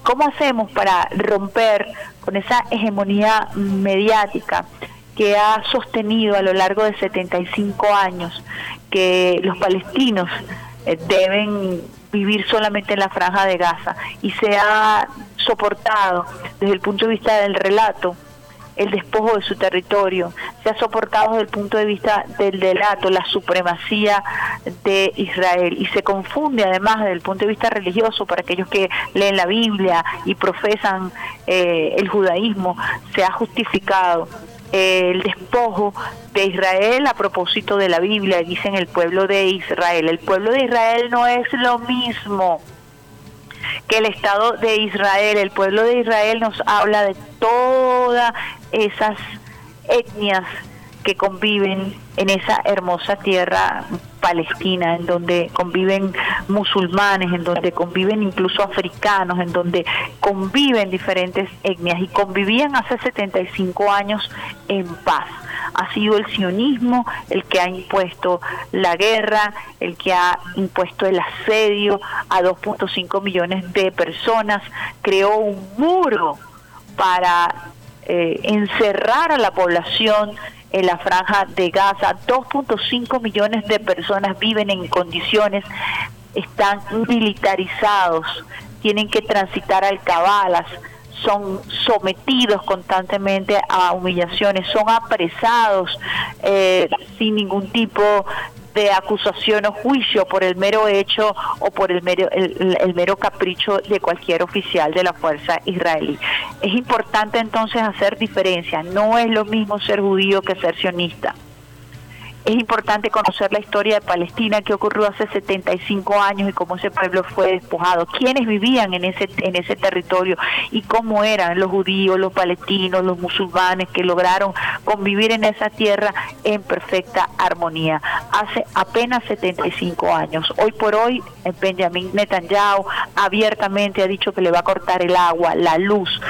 ¿Cómo hacemos para romper con esa hegemonía mediática que ha sostenido a lo largo de 75 años que los palestinos eh, deben vivir solamente en la franja de Gaza y se ha soportado desde el punto de vista del relato el despojo de su territorio, se ha soportado desde el punto de vista del delato, la supremacía de Israel y se confunde además desde el punto de vista religioso para aquellos que leen la Biblia y profesan eh, el judaísmo, se ha justificado el despojo de Israel a propósito de la Biblia, dicen el pueblo de Israel. El pueblo de Israel no es lo mismo que el Estado de Israel, el pueblo de Israel nos habla de todas esas etnias que conviven en esa hermosa tierra palestina, en donde conviven musulmanes, en donde conviven incluso africanos, en donde conviven diferentes etnias y convivían hace 75 años en paz. Ha sido el sionismo el que ha impuesto la guerra, el que ha impuesto el asedio a 2.5 millones de personas, creó un muro para eh, encerrar a la población en la franja de Gaza. 2.5 millones de personas viven en condiciones, están militarizados, tienen que transitar alcabalas, son sometidos constantemente a humillaciones, son apresados eh, sin ningún tipo de acusación o juicio por el mero hecho o por el mero, el, mero capricho de cualquier oficial de la fuerza israelí. Es importante entonces hacer diferencia, no es lo mismo ser judío que ser sionista es importante conocer la historia de Palestina que ocurrió hace 75 años y cómo ese pueblo fue despojado, quiénes vivían en ese en ese territorio y cómo eran los judíos, los palestinos, los musulmanes que lograron convivir en esa tierra en perfecta armonía. Hace apenas 75 años. Hoy por hoy Benjamin Netanyahu abiertamente ha dicho que le va a cortar el agua, la luz,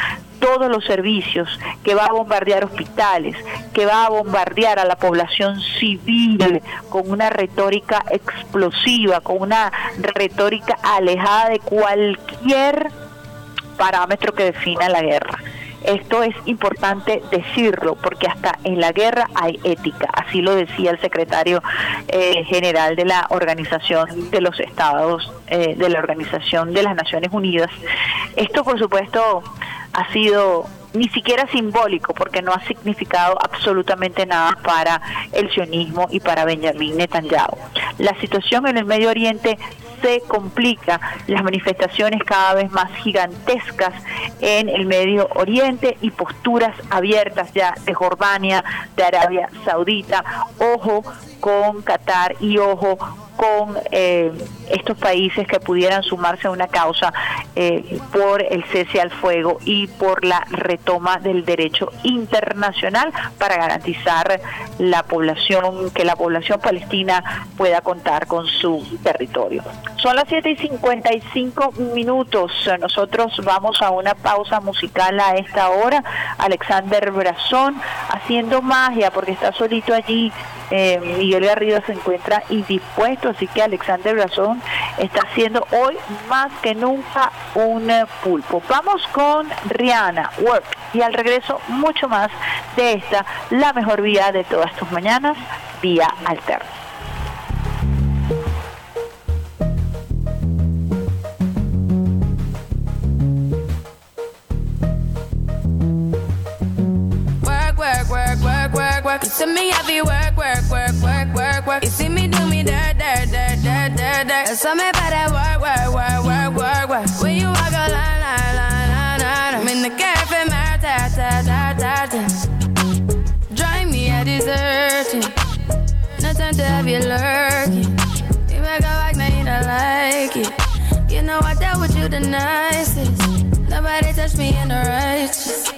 todos los servicios, que va a bombardear hospitales, que va a bombardear a la población civil con una retórica explosiva, con una retórica alejada de cualquier parámetro que defina la guerra. Esto es importante decirlo porque hasta en la guerra hay ética, así lo decía el secretario eh, general de la Organización de los Estados, eh, de la Organización de las Naciones Unidas. Esto por supuesto ha sido ni siquiera simbólico porque no ha significado absolutamente nada para el sionismo y para Benjamín Netanyahu. La situación en el Medio Oriente se complica, las manifestaciones cada vez más gigantescas en el Medio Oriente y posturas abiertas ya de Jordania, de Arabia Saudita, ojo con Qatar y ojo con eh, estos países que pudieran sumarse a una causa eh, por el cese al fuego y por la retoma del derecho internacional para garantizar la población, que la población palestina pueda contar con su territorio. Son las 7 y 55 minutos. Nosotros vamos a una pausa musical a esta hora. Alexander Brazón haciendo magia porque está solito allí. Eh, Miguel Garrido se encuentra indispuesto así que Alexander Brazón está haciendo hoy más que nunca un pulpo. Vamos con Rihanna, Work, y al regreso mucho más de esta, la mejor vía de todas tus mañanas, vía alterna. me me the ta, ta, ta, ta, ta. Drive me a deserting. No time to have you lurking. You make a like, now you don't like it. You know I dealt with you the nicest. Nobody touched me in the righteous.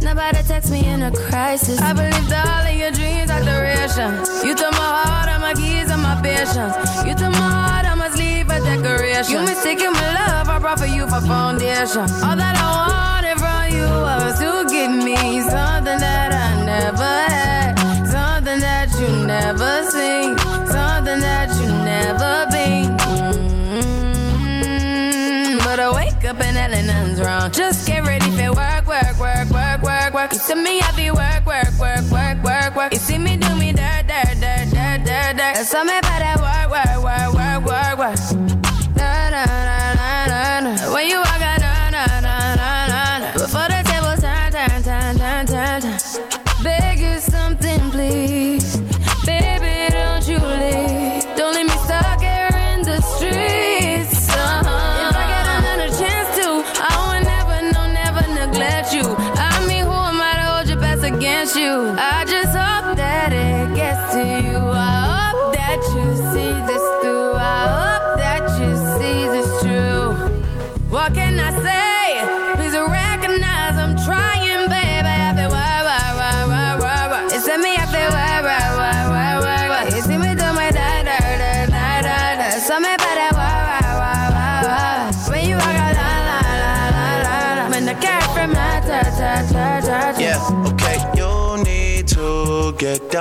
Nobody text me in a crisis. I believed all of your dreams are duration. You took my heart, all my keys, and my patience. You took my heart, I must leave a decoration. You mistaken my love, I brought for you for foundation. All that I you was to give me something that I never had, something that you never seen, something that you never been. Mm-hmm. But I wake up and hell nothing's wrong. Just get ready for work, work, work, work, work, work. You see me, I be work, work, work, work, work, work. You see me do me dirt, dirt, dirt, dirt, dirt, dirt. Tell me about that work, work, work, work, work, work.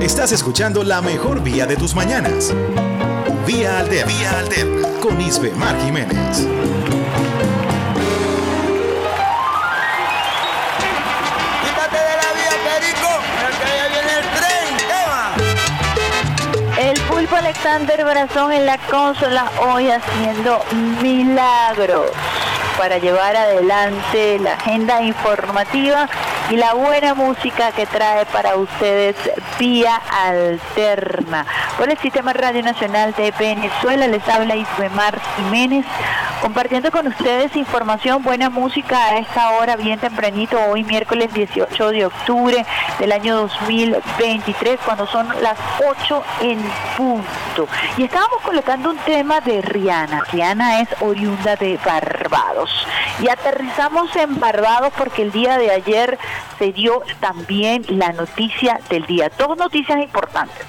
Estás escuchando la mejor vía de tus mañanas. Vía Alterna. Vía Alterna. Con Isbe Mar Jiménez. Alexander Brazón en la consola hoy haciendo milagros para llevar adelante la agenda informativa y la buena música que trae para ustedes vía alterna. Por el Sistema Radio Nacional de Venezuela les habla Isbemar Jiménez compartiendo con ustedes información, buena música a esta hora bien tempranito, hoy miércoles 18 de octubre del año 2023 cuando son las 8 en punto. Y estábamos colocando un tema de Rihanna. Rihanna es oriunda de Barbados. Y aterrizamos en Barbados porque el día de ayer se dio también la noticia del día. Dos noticias importantes.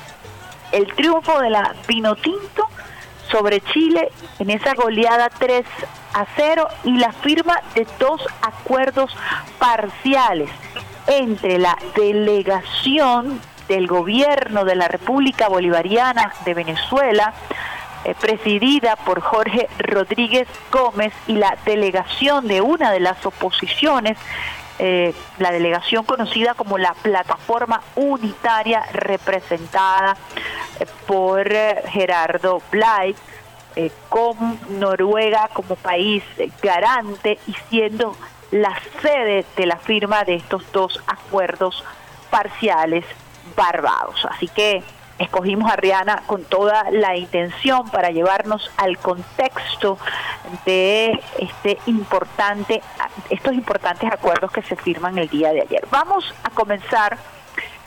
El triunfo de la Pinotinto sobre Chile en esa goleada 3 a 0 y la firma de dos acuerdos parciales entre la delegación del gobierno de la República Bolivariana de Venezuela, eh, presidida por Jorge Rodríguez Gómez, y la delegación de una de las oposiciones, eh, la delegación conocida como la Plataforma Unitaria, representada eh, por eh, Gerardo Blay, eh, con Noruega como país garante y siendo la sede de la firma de estos dos acuerdos parciales barbados. Así que escogimos a Rihanna con toda la intención para llevarnos al contexto de este importante, estos importantes acuerdos que se firman el día de ayer. Vamos a comenzar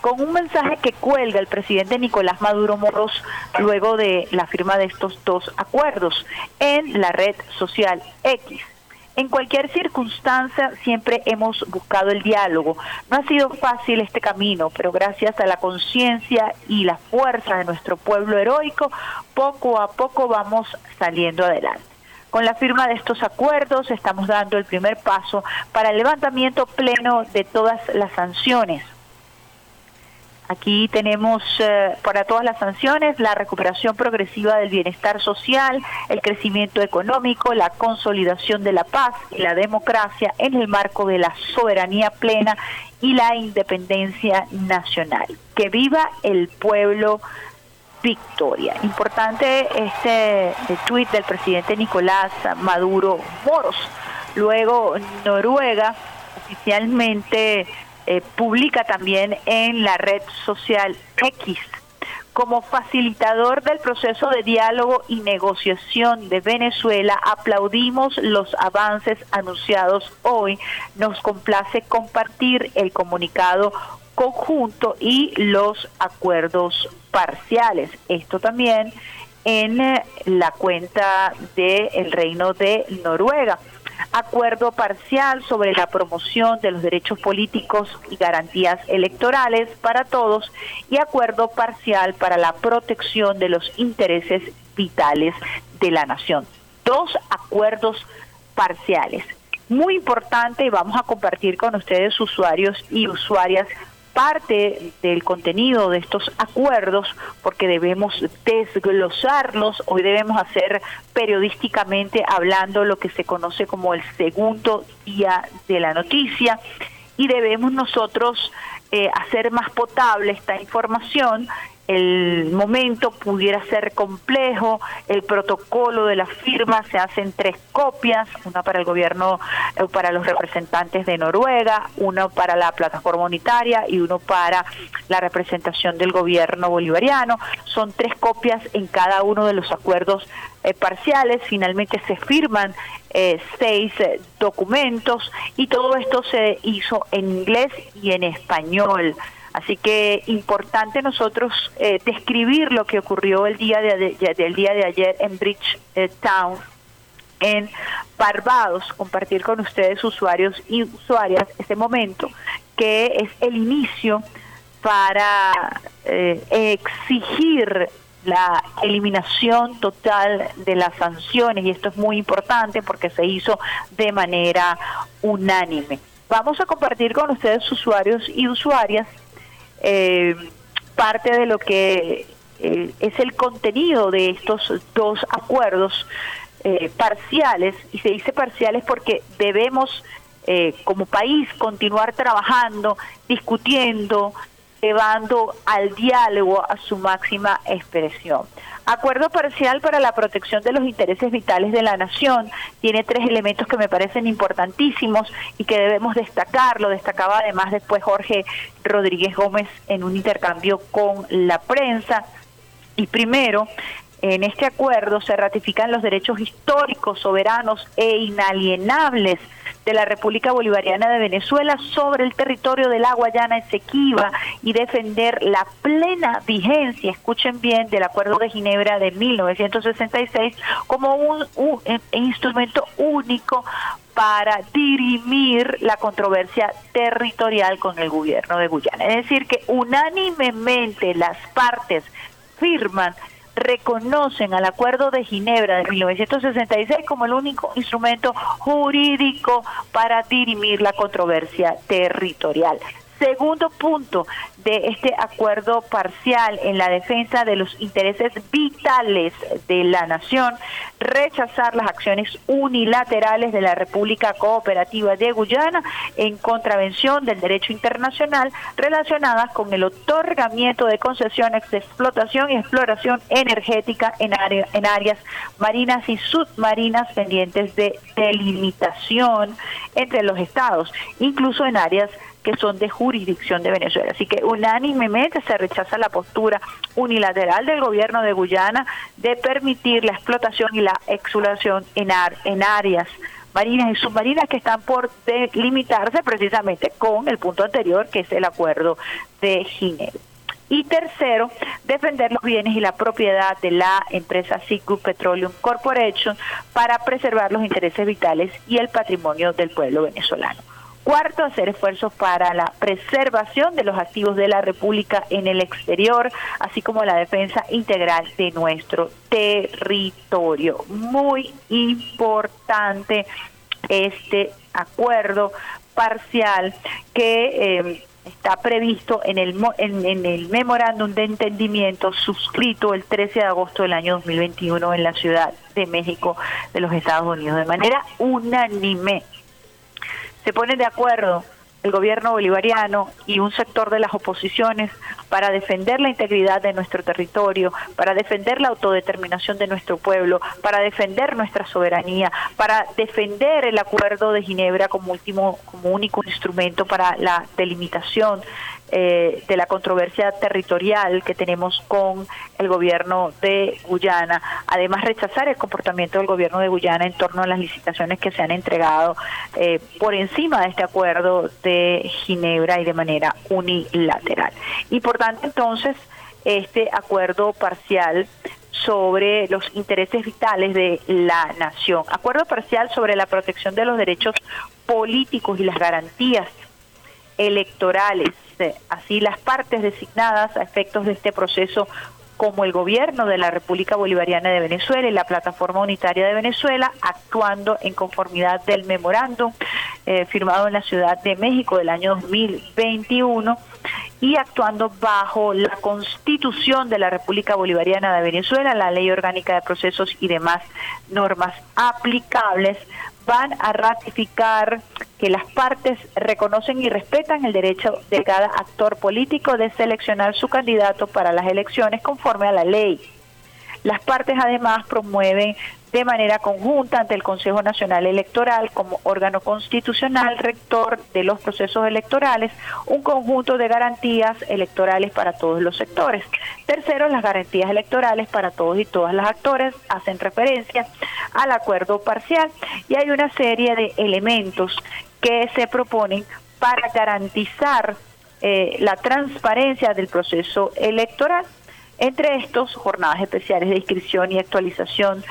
con un mensaje que cuelga el presidente Nicolás Maduro Moros luego de la firma de estos dos acuerdos en la red social X. En cualquier circunstancia siempre hemos buscado el diálogo. No ha sido fácil este camino, pero gracias a la conciencia y la fuerza de nuestro pueblo heroico, poco a poco vamos saliendo adelante. Con la firma de estos acuerdos estamos dando el primer paso para el levantamiento pleno de todas las sanciones Aquí tenemos eh, para todas las sanciones la recuperación progresiva del bienestar social, el crecimiento económico, la consolidación de la paz y la democracia en el marco de la soberanía plena y la independencia nacional. Que viva el pueblo Victoria. Importante este tuit del presidente Nicolás Maduro Moros. Luego Noruega oficialmente eh, publica también en la red social X como facilitador del proceso de diálogo y negociación de Venezuela, aplaudimos los avances anunciados hoy. Nos complace compartir el comunicado conjunto y los acuerdos parciales. Esto también en eh, la cuenta del Reino de Noruega acuerdo parcial sobre la promoción de los derechos políticos y garantías electorales para todos y acuerdo parcial para la protección de los intereses vitales de la nación. Dos acuerdos parciales. Muy importante y vamos a compartir con ustedes usuarios y usuarias parte del contenido de estos acuerdos porque debemos desglosarlos, hoy debemos hacer periodísticamente hablando lo que se conoce como el segundo día de la noticia y debemos nosotros eh, hacer más potable esta información el momento pudiera ser complejo, el protocolo de la firma se hace en tres copias, una para el gobierno, eh, para los representantes de Noruega, una para la plataforma unitaria y uno para la representación del gobierno bolivariano. Son tres copias en cada uno de los acuerdos eh, parciales, finalmente se firman eh, seis documentos y todo esto se hizo en inglés y en español. Así que importante nosotros eh, describir lo que ocurrió el día de, del día de ayer en Bridgetown, en Barbados, compartir con ustedes usuarios y usuarias este momento que es el inicio para eh, exigir la eliminación total de las sanciones y esto es muy importante porque se hizo de manera unánime. Vamos a compartir con ustedes usuarios y usuarias eh, parte de lo que eh, es el contenido de estos dos acuerdos eh, parciales, y se dice parciales porque debemos eh, como país continuar trabajando, discutiendo, llevando al diálogo a su máxima expresión. Acuerdo parcial para la protección de los intereses vitales de la nación tiene tres elementos que me parecen importantísimos y que debemos destacar. Lo destacaba además después Jorge Rodríguez Gómez en un intercambio con la prensa. Y primero, en este acuerdo se ratifican los derechos históricos, soberanos e inalienables de la República Bolivariana de Venezuela sobre el territorio de la Guayana Esequiba y defender la plena vigencia, escuchen bien, del Acuerdo de Ginebra de 1966 como un, un instrumento único para dirimir la controversia territorial con el gobierno de Guyana. Es decir, que unánimemente las partes firman reconocen al Acuerdo de Ginebra de 1966 como el único instrumento jurídico para dirimir la controversia territorial. Segundo punto de este acuerdo parcial en la defensa de los intereses vitales de la nación, rechazar las acciones unilaterales de la República Cooperativa de Guyana en contravención del derecho internacional relacionadas con el otorgamiento de concesiones de explotación y exploración energética en, en áreas marinas y submarinas pendientes de delimitación entre los estados, incluso en áreas que son de jurisdicción de Venezuela. Así que unánimemente se rechaza la postura unilateral del gobierno de Guyana de permitir la explotación y la exulación en, en áreas marinas y submarinas que están por delimitarse precisamente con el punto anterior, que es el acuerdo de Ginebra. Y tercero, defender los bienes y la propiedad de la empresa Cicu Petroleum Corporation para preservar los intereses vitales y el patrimonio del pueblo venezolano. Cuarto, hacer esfuerzos para la preservación de los activos de la República en el exterior, así como la defensa integral de nuestro territorio. Muy importante este acuerdo parcial que eh, está previsto en el, en, en el memorándum de entendimiento suscrito el 13 de agosto del año 2021 en la Ciudad de México de los Estados Unidos, de manera unánime. Se ponen de acuerdo el gobierno bolivariano y un sector de las oposiciones para defender la integridad de nuestro territorio, para defender la autodeterminación de nuestro pueblo, para defender nuestra soberanía, para defender el acuerdo de Ginebra como último, como único instrumento para la delimitación eh, de la controversia territorial que tenemos con el gobierno de Guyana. Además, rechazar el comportamiento del gobierno de Guyana en torno a las licitaciones que se han entregado eh, por encima de este acuerdo de Ginebra y de manera unilateral. Importante entonces este acuerdo parcial sobre los intereses vitales de la nación. Acuerdo parcial sobre la protección de los derechos políticos y las garantías electorales. Eh, Así las partes designadas a efectos de este proceso como el gobierno de la República Bolivariana de Venezuela y la Plataforma Unitaria de Venezuela, actuando en conformidad del memorándum eh, firmado en la Ciudad de México del año 2021 y actuando bajo la Constitución de la República Bolivariana de Venezuela, la Ley Orgánica de Procesos y demás normas aplicables, van a ratificar que las partes reconocen y respetan el derecho de cada actor político de seleccionar su candidato para las elecciones conforme a la ley. Las partes además promueven de manera conjunta ante el Consejo Nacional Electoral como órgano constitucional rector de los procesos electorales un conjunto de garantías electorales para todos los sectores. Tercero, las garantías electorales para todos y todas las actores hacen referencia al acuerdo parcial y hay una serie de elementos que se proponen para garantizar eh, la transparencia del proceso electoral. Entre estos, jornadas especiales de inscripción y actualización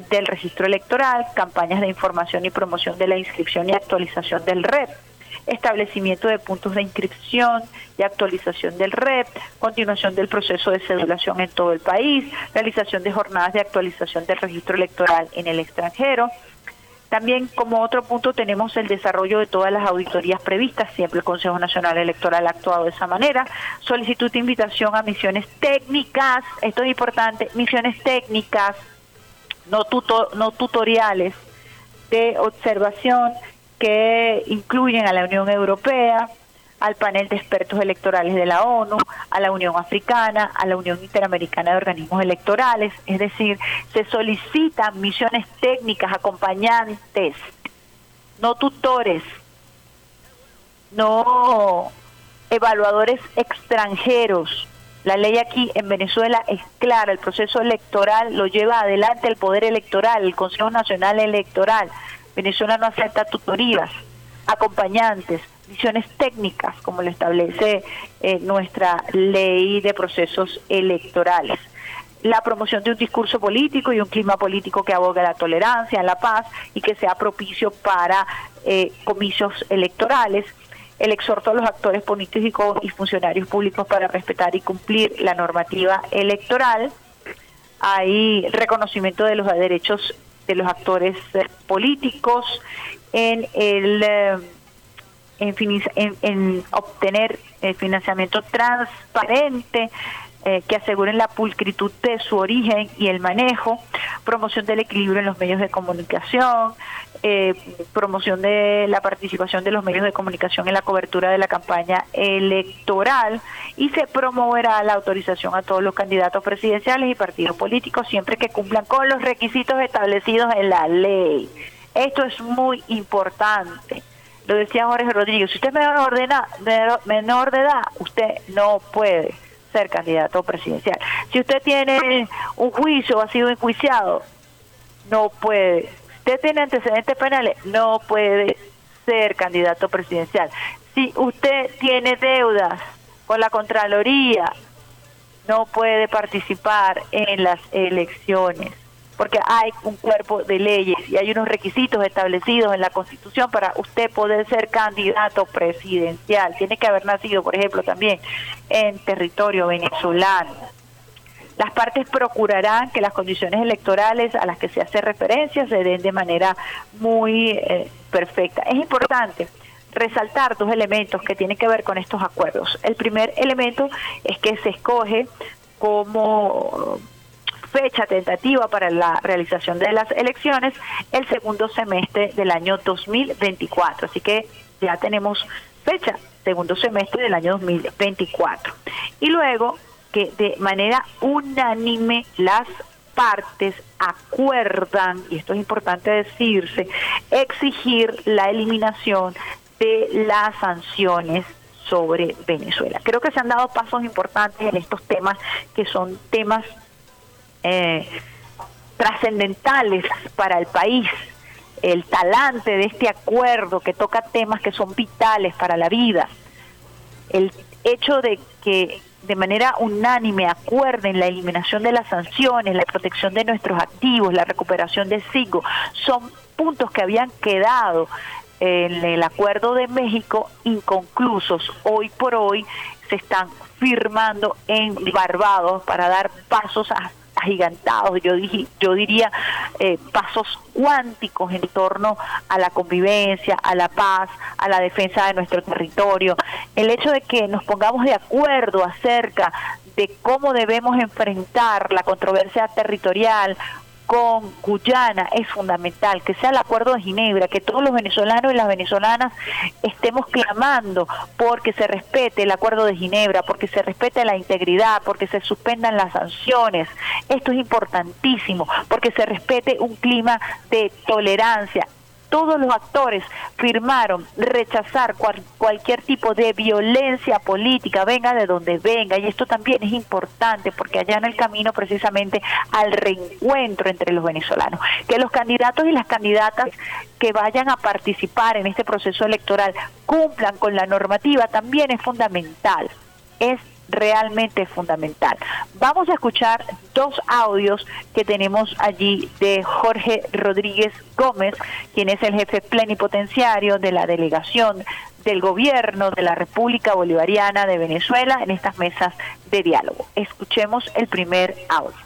del registro electoral, campañas de información y promoción de la inscripción y actualización del REP, establecimiento de puntos de inscripción y actualización del REP, continuación del proceso de cedulación en todo el país, realización de jornadas de actualización del registro electoral en el extranjero, también como otro punto tenemos el desarrollo de todas las auditorías previstas, siempre el Consejo Nacional Electoral ha actuado de esa manera, solicitud de invitación a misiones técnicas, esto es importante, misiones técnicas, no, tuto- no tutoriales, de observación que incluyen a la Unión Europea, al panel de expertos electorales de la ONU, a la Unión Africana, a la Unión Interamericana de Organismos Electorales, es decir, se solicitan misiones técnicas, acompañantes, no tutores, no evaluadores extranjeros. La ley aquí en Venezuela es clara, el proceso electoral lo lleva adelante el Poder Electoral, el Consejo Nacional Electoral. Venezuela no acepta tutorías, acompañantes, misiones técnicas, como lo establece eh, nuestra ley de procesos electorales. La promoción de un discurso político y un clima político que aboga la tolerancia, la paz y que sea propicio para eh, comicios electorales. El exhorto a los actores políticos y funcionarios públicos para respetar y cumplir la normativa electoral. Hay reconocimiento de los derechos de los actores políticos en el eh, en obtener el financiamiento transparente eh, que aseguren la pulcritud de su origen y el manejo, promoción del equilibrio en los medios de comunicación, eh, promoción de la participación de los medios de comunicación en la cobertura de la campaña electoral y se promoverá la autorización a todos los candidatos presidenciales y partidos políticos siempre que cumplan con los requisitos establecidos en la ley. Esto es muy importante lo decía Jorge Rodríguez, si usted es menor de, menor de edad, usted no puede ser candidato presidencial. Si usted tiene un juicio o ha sido enjuiciado, no puede. Usted tiene antecedentes penales, no puede ser candidato presidencial. Si usted tiene deudas con la Contraloría, no puede participar en las elecciones porque hay un cuerpo de leyes y hay unos requisitos establecidos en la Constitución para usted poder ser candidato presidencial. Tiene que haber nacido, por ejemplo, también en territorio venezolano. Las partes procurarán que las condiciones electorales a las que se hace referencia se den de manera muy eh, perfecta. Es importante resaltar dos elementos que tienen que ver con estos acuerdos. El primer elemento es que se escoge como fecha tentativa para la realización de las elecciones el segundo semestre del año 2024. Así que ya tenemos fecha, segundo semestre del año 2024. Y luego que de manera unánime las partes acuerdan, y esto es importante decirse, exigir la eliminación de las sanciones sobre Venezuela. Creo que se han dado pasos importantes en estos temas que son temas eh, trascendentales para el país. El talante de este acuerdo que toca temas que son vitales para la vida. El hecho de que de manera unánime acuerden la eliminación de las sanciones, la protección de nuestros activos, la recuperación de SIGO, son puntos que habían quedado en el acuerdo de México inconclusos. Hoy por hoy se están firmando en Barbados para dar pasos agigantados, yo, yo diría eh, pasos cuánticos en torno a la convivencia, a la paz, a la defensa de nuestro territorio. El hecho de que nos pongamos de acuerdo acerca de cómo debemos enfrentar la controversia territorial, con Guyana es fundamental, que sea el acuerdo de Ginebra, que todos los venezolanos y las venezolanas estemos clamando porque se respete el acuerdo de Ginebra, porque se respete la integridad, porque se suspendan las sanciones. Esto es importantísimo, porque se respete un clima de tolerancia todos los actores firmaron rechazar cualquier tipo de violencia política, venga de donde venga, y esto también es importante porque allá en el camino precisamente al reencuentro entre los venezolanos, que los candidatos y las candidatas que vayan a participar en este proceso electoral cumplan con la normativa también es fundamental. Es realmente fundamental. Vamos a escuchar dos audios que tenemos allí de Jorge Rodríguez Gómez, quien es el jefe plenipotenciario de la delegación del gobierno de la República Bolivariana de Venezuela en estas mesas de diálogo. Escuchemos el primer audio.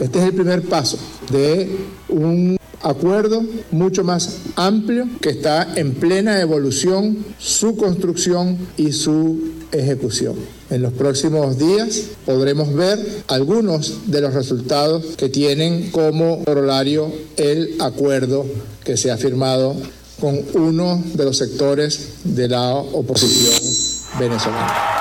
Este es el primer paso de un acuerdo mucho más amplio que está en plena evolución, su construcción y su ejecución. En los próximos días podremos ver algunos de los resultados que tienen como corolario el acuerdo que se ha firmado con uno de los sectores de la oposición venezolana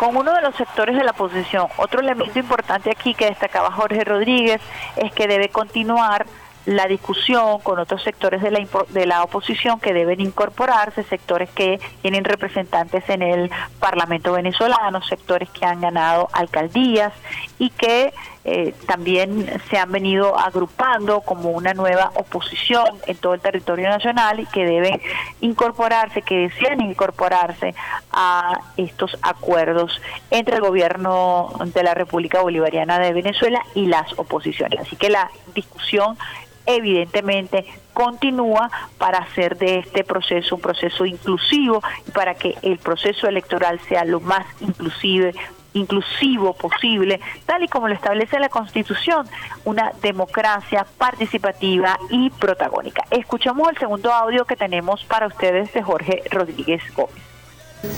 con uno de los sectores de la oposición. Otro elemento importante aquí que destacaba Jorge Rodríguez es que debe continuar la discusión con otros sectores de la, de la oposición que deben incorporarse, sectores que tienen representantes en el Parlamento venezolano, sectores que han ganado alcaldías y que eh, también se han venido agrupando como una nueva oposición en todo el territorio nacional y que deben incorporarse, que desean incorporarse a estos acuerdos entre el gobierno de la República Bolivariana de Venezuela y las oposiciones. Así que la discusión evidentemente continúa para hacer de este proceso un proceso inclusivo y para que el proceso electoral sea lo más inclusive inclusivo posible, tal y como lo establece la Constitución, una democracia participativa y protagónica. Escuchamos el segundo audio que tenemos para ustedes de Jorge Rodríguez Gómez.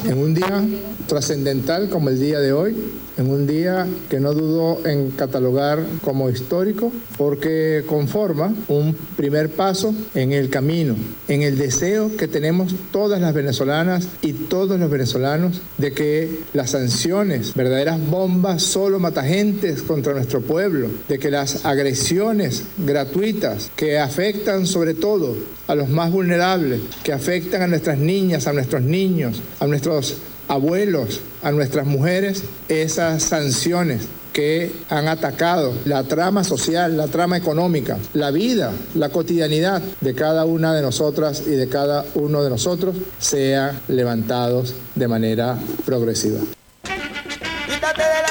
En un día trascendental como el día de hoy, en un día que no dudo en catalogar como histórico, porque conforma un primer paso en el camino, en el deseo que tenemos todas las venezolanas y todos los venezolanos de que las sanciones, verdaderas bombas solo matagentes contra nuestro pueblo, de que las agresiones gratuitas que afectan sobre todo a los más vulnerables, que afectan a nuestras niñas, a nuestros niños, a nuestros abuelos, a nuestras mujeres, esas sanciones que han atacado la trama social, la trama económica, la vida, la cotidianidad de cada una de nosotras y de cada uno de nosotros, sean levantados de manera progresiva.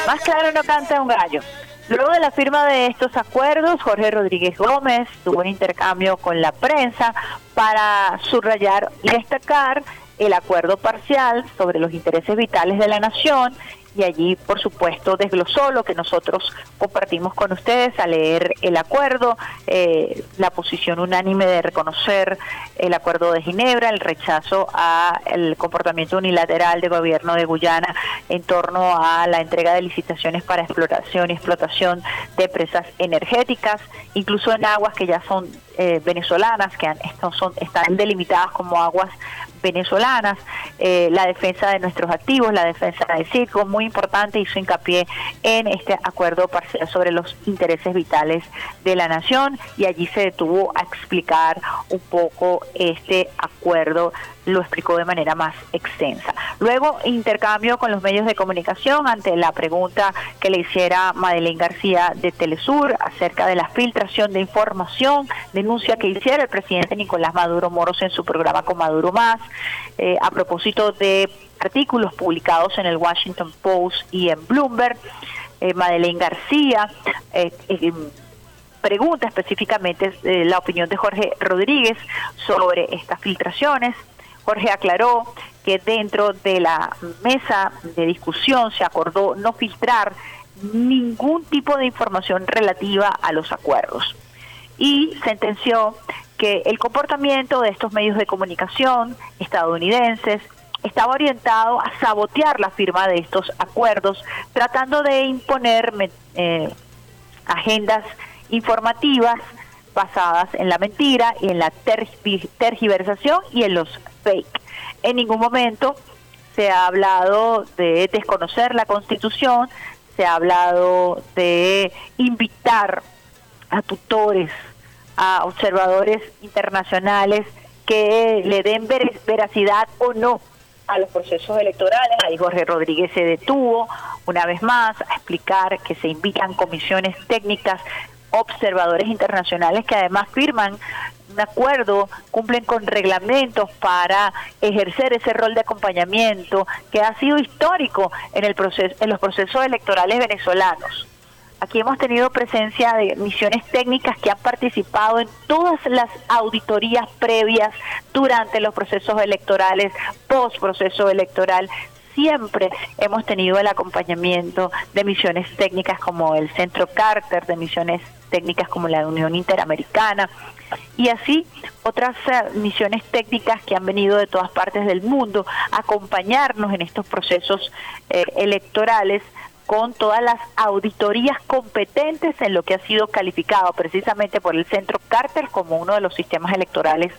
Más claro no canta un gallo. Luego de la firma de estos acuerdos, Jorge Rodríguez Gómez tuvo un intercambio con la prensa para subrayar y destacar el acuerdo parcial sobre los intereses vitales de la nación y allí, por supuesto, desglosó lo que nosotros compartimos con ustedes al leer el acuerdo, eh, la posición unánime de reconocer el acuerdo de Ginebra, el rechazo al comportamiento unilateral del gobierno de Guyana en torno a la entrega de licitaciones para exploración y explotación de presas energéticas, incluso en aguas que ya son eh, venezolanas, que han, son, están delimitadas como aguas venezolanas, eh, la defensa de nuestros activos, la defensa del circo, muy importante, hizo hincapié en este acuerdo parcial sobre los intereses vitales de la nación y allí se detuvo a explicar un poco este acuerdo lo explicó de manera más extensa. Luego, intercambio con los medios de comunicación ante la pregunta que le hiciera Madeleine García de Telesur acerca de la filtración de información, denuncia que hiciera el presidente Nicolás Maduro Moros en su programa con Maduro Más, eh, a propósito de artículos publicados en el Washington Post y en Bloomberg. Eh, Madeleine García eh, pregunta específicamente la opinión de Jorge Rodríguez sobre estas filtraciones. Jorge aclaró que dentro de la mesa de discusión se acordó no filtrar ningún tipo de información relativa a los acuerdos. Y sentenció que el comportamiento de estos medios de comunicación estadounidenses estaba orientado a sabotear la firma de estos acuerdos, tratando de imponer eh, agendas informativas basadas en la mentira y en la tergiversación y en los fake. En ningún momento se ha hablado de desconocer la Constitución, se ha hablado de invitar a tutores, a observadores internacionales que le den veracidad o no a los procesos electorales. Ahí Jorge Rodríguez se detuvo una vez más a explicar que se invitan comisiones técnicas observadores internacionales que además firman un acuerdo, cumplen con reglamentos para ejercer ese rol de acompañamiento que ha sido histórico en el proceso en los procesos electorales venezolanos. Aquí hemos tenido presencia de misiones técnicas que han participado en todas las auditorías previas durante los procesos electorales, post proceso electoral, siempre hemos tenido el acompañamiento de misiones técnicas como el Centro Carter, de misiones técnicas como la Unión Interamericana y así otras eh, misiones técnicas que han venido de todas partes del mundo acompañarnos en estos procesos eh, electorales con todas las auditorías competentes en lo que ha sido calificado precisamente por el Centro Carter como uno de los sistemas electorales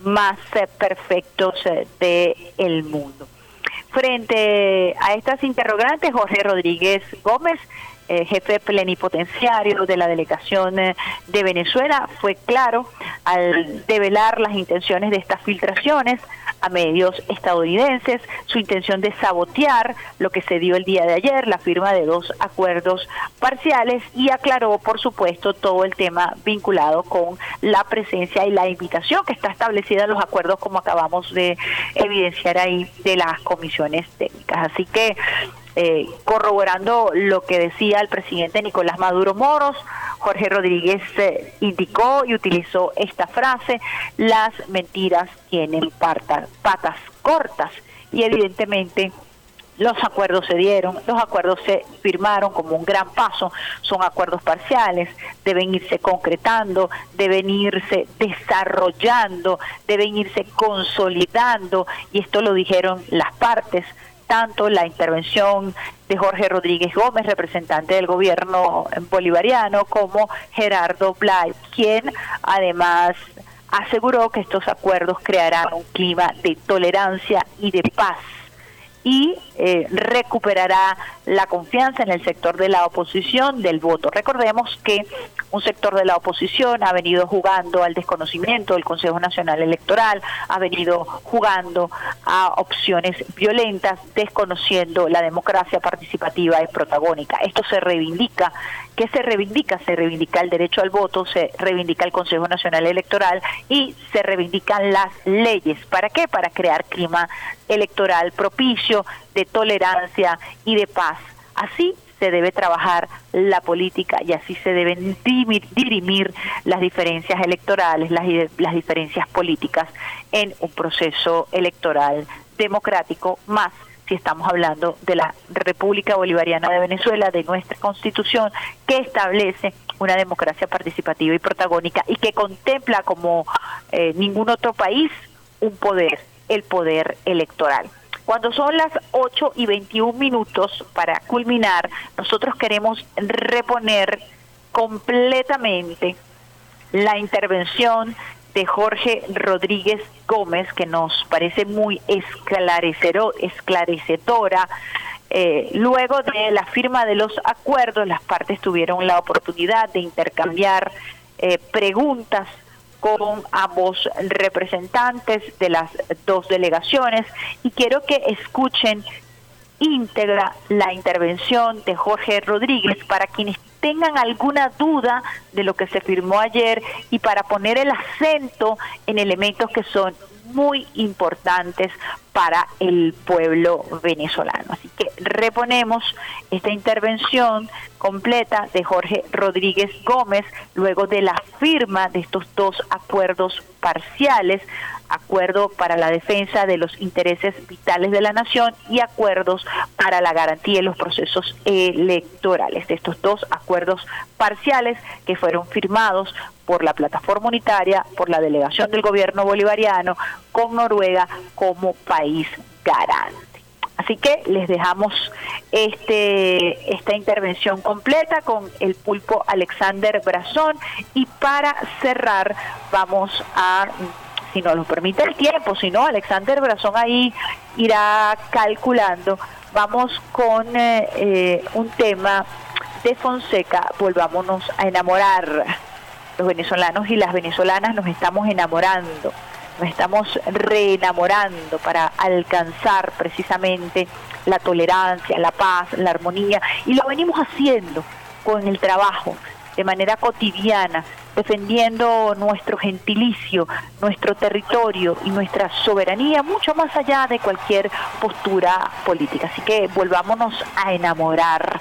más eh, perfectos del mundo. Frente a estas interrogantes, José Rodríguez Gómez, jefe plenipotenciario de la delegación eh, de Venezuela, fue claro al develar las intenciones de estas filtraciones a medios estadounidenses, su intención de sabotear lo que se dio el día de ayer, la firma de dos acuerdos parciales y aclaró, por supuesto, todo el tema vinculado con la presencia y la invitación que está establecida en los acuerdos, como acabamos de evidenciar ahí, de las comisiones técnicas. Así que eh, corroborando lo que decía el presidente Nicolás Maduro Moros, Jorge Rodríguez eh, indicó y utilizó esta frase, las mentiras tienen patas, patas cortas y evidentemente los acuerdos se dieron, los acuerdos se firmaron como un gran paso, son acuerdos parciales, deben irse concretando, deben irse desarrollando, deben irse consolidando y esto lo dijeron las partes tanto la intervención de Jorge Rodríguez Gómez, representante del gobierno bolivariano, como Gerardo Blay, quien además aseguró que estos acuerdos crearán un clima de tolerancia y de paz y eh, recuperará la confianza en el sector de la oposición del voto. Recordemos que un sector de la oposición ha venido jugando al desconocimiento del Consejo Nacional Electoral, ha venido jugando a opciones violentas, desconociendo la democracia participativa y protagónica. Esto se reivindica. ¿Qué se reivindica? Se reivindica el derecho al voto, se reivindica el Consejo Nacional Electoral y se reivindican las leyes. ¿Para qué? Para crear clima electoral propicio de tolerancia y de paz. Así se debe trabajar la política y así se deben dirimir las diferencias electorales, las, las diferencias políticas en un proceso electoral democrático más si estamos hablando de la República Bolivariana de Venezuela, de nuestra constitución, que establece una democracia participativa y protagónica y que contempla como eh, ningún otro país un poder, el poder electoral. Cuando son las 8 y 21 minutos para culminar, nosotros queremos reponer completamente la intervención de Jorge Rodríguez Gómez, que nos parece muy esclarecedora. Eh, luego de la firma de los acuerdos, las partes tuvieron la oportunidad de intercambiar eh, preguntas con ambos representantes de las dos delegaciones y quiero que escuchen íntegra la intervención de Jorge Rodríguez para quienes tengan alguna duda de lo que se firmó ayer y para poner el acento en elementos que son muy importantes para el pueblo venezolano. Así que reponemos esta intervención completa de Jorge Rodríguez Gómez luego de la firma de estos dos acuerdos parciales, acuerdo para la defensa de los intereses vitales de la nación y acuerdos para la garantía de los procesos electorales. De estos dos acuerdos parciales que fueron firmados por la plataforma unitaria, por la delegación del gobierno bolivariano, con Noruega como país garante. Así que les dejamos este, esta intervención completa con el pulpo Alexander Brazón y para cerrar vamos a, si nos lo permite el tiempo, si no, Alexander Brazón ahí irá calculando, vamos con eh, eh, un tema de Fonseca, volvámonos a enamorar. Los venezolanos y las venezolanas nos estamos enamorando nos estamos reenamorando para alcanzar precisamente la tolerancia, la paz, la armonía, y lo venimos haciendo con el trabajo, de manera cotidiana, defendiendo nuestro gentilicio, nuestro territorio y nuestra soberanía, mucho más allá de cualquier postura política. Así que volvámonos a enamorar.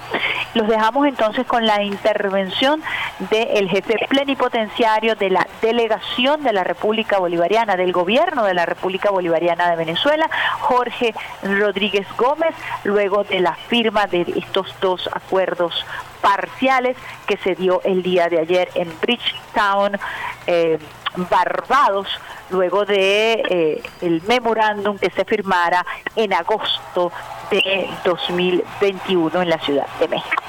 Los dejamos entonces con la intervención del jefe plenipotenciario de la delegación de la República Bolivariana, del gobierno de la República Bolivariana de Venezuela, Jorge Rodríguez Gómez, luego de la firma de estos dos acuerdos parciales que se dio el día de ayer en Bridgetown, eh, Barbados, luego de eh, el memorándum que se firmara en agosto de 2021 en la Ciudad de México.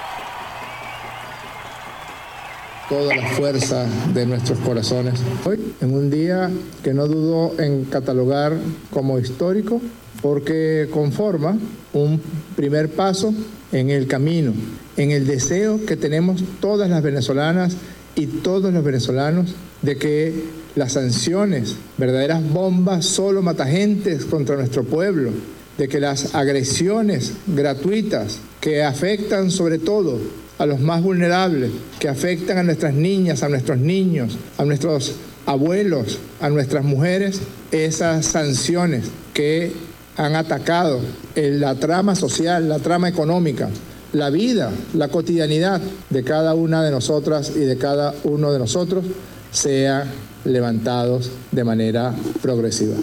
Toda la fuerza de nuestros corazones. Hoy, en un día que no dudo en catalogar como histórico, porque conforma un primer paso en el camino, en el deseo que tenemos todas las venezolanas y todos los venezolanos de que las sanciones, verdaderas bombas solo matagentes contra nuestro pueblo, de que las agresiones gratuitas que afectan sobre todo a los más vulnerables, que afectan a nuestras niñas, a nuestros niños, a nuestros abuelos, a nuestras mujeres, esas sanciones que han atacado la trama social, la trama económica, la vida, la cotidianidad de cada una de nosotras y de cada uno de nosotros, sean levantados de manera progresiva.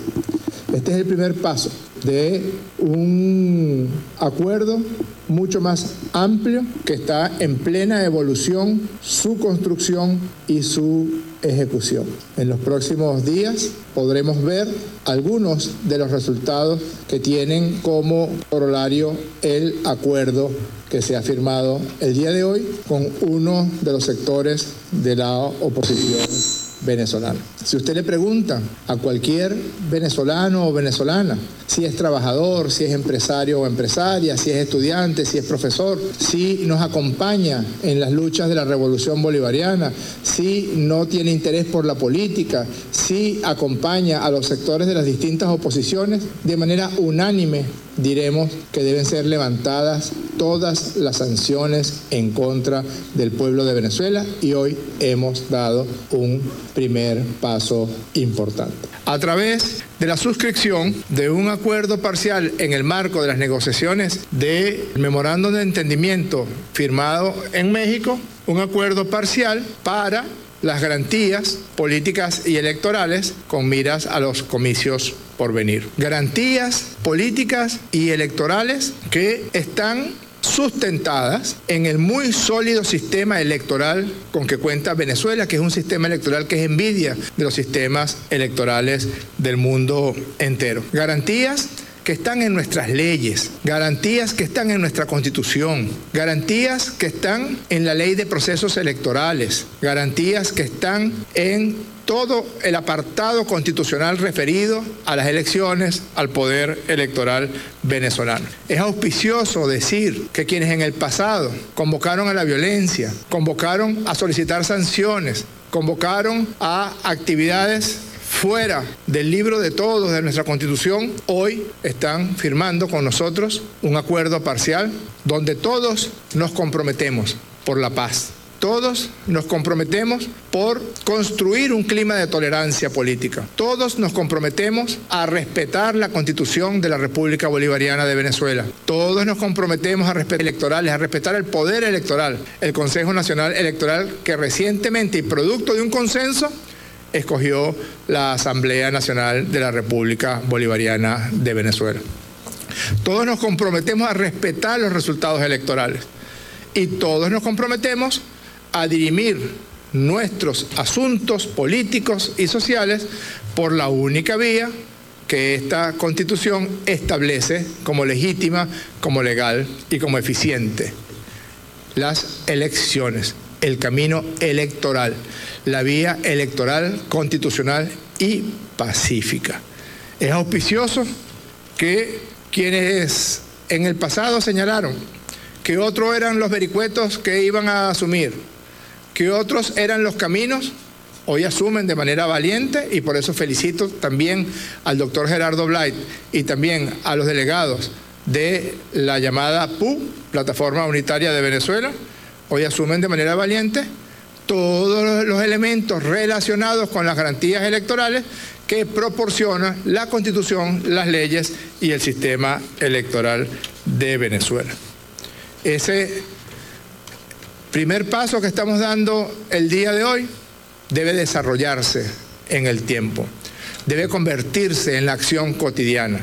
Este es el primer paso de un acuerdo mucho más amplio que está en plena evolución, su construcción y su ejecución. En los próximos días podremos ver algunos de los resultados que tienen como corolario el acuerdo que se ha firmado el día de hoy con uno de los sectores de la oposición Si usted le pregunta a cualquier venezolano o venezolana si es trabajador, si es empresario o empresaria, si es estudiante, si es profesor, si nos acompaña en las luchas de la revolución bolivariana, si no tiene interés por la política, si acompaña a los sectores de las distintas oposiciones, de manera unánime diremos que deben ser levantadas todas las sanciones en contra del pueblo de Venezuela y hoy hemos dado un primer paso importante. A través de la suscripción de un acuerdo parcial en el marco de las negociaciones del memorándum de entendimiento firmado en México, un acuerdo parcial para las garantías políticas y electorales con miras a los comicios por venir. Garantías políticas y electorales que están sustentadas en el muy sólido sistema electoral con que cuenta Venezuela, que es un sistema electoral que es envidia de los sistemas electorales del mundo entero. Garantías que están en nuestras leyes, garantías que están en nuestra constitución, garantías que están en la ley de procesos electorales, garantías que están en todo el apartado constitucional referido a las elecciones, al poder electoral venezolano. Es auspicioso decir que quienes en el pasado convocaron a la violencia, convocaron a solicitar sanciones, convocaron a actividades fuera del libro de todos de nuestra constitución, hoy están firmando con nosotros un acuerdo parcial donde todos nos comprometemos por la paz. Todos nos comprometemos por construir un clima de tolerancia política. Todos nos comprometemos a respetar la constitución de la República Bolivariana de Venezuela. Todos nos comprometemos a respetar electorales, a respetar el poder electoral, el Consejo Nacional Electoral que recientemente y producto de un consenso escogió la Asamblea Nacional de la República Bolivariana de Venezuela. Todos nos comprometemos a respetar los resultados electorales y todos nos comprometemos a dirimir nuestros asuntos políticos y sociales por la única vía que esta constitución establece como legítima, como legal y como eficiente. Las elecciones, el camino electoral la vía electoral, constitucional y pacífica. Es auspicioso que quienes en el pasado señalaron que otros eran los vericuetos que iban a asumir, que otros eran los caminos, hoy asumen de manera valiente y por eso felicito también al doctor Gerardo Blight y también a los delegados de la llamada PU, Plataforma Unitaria de Venezuela, hoy asumen de manera valiente todos los elementos relacionados con las garantías electorales que proporciona la constitución, las leyes y el sistema electoral de Venezuela. Ese primer paso que estamos dando el día de hoy debe desarrollarse en el tiempo, debe convertirse en la acción cotidiana,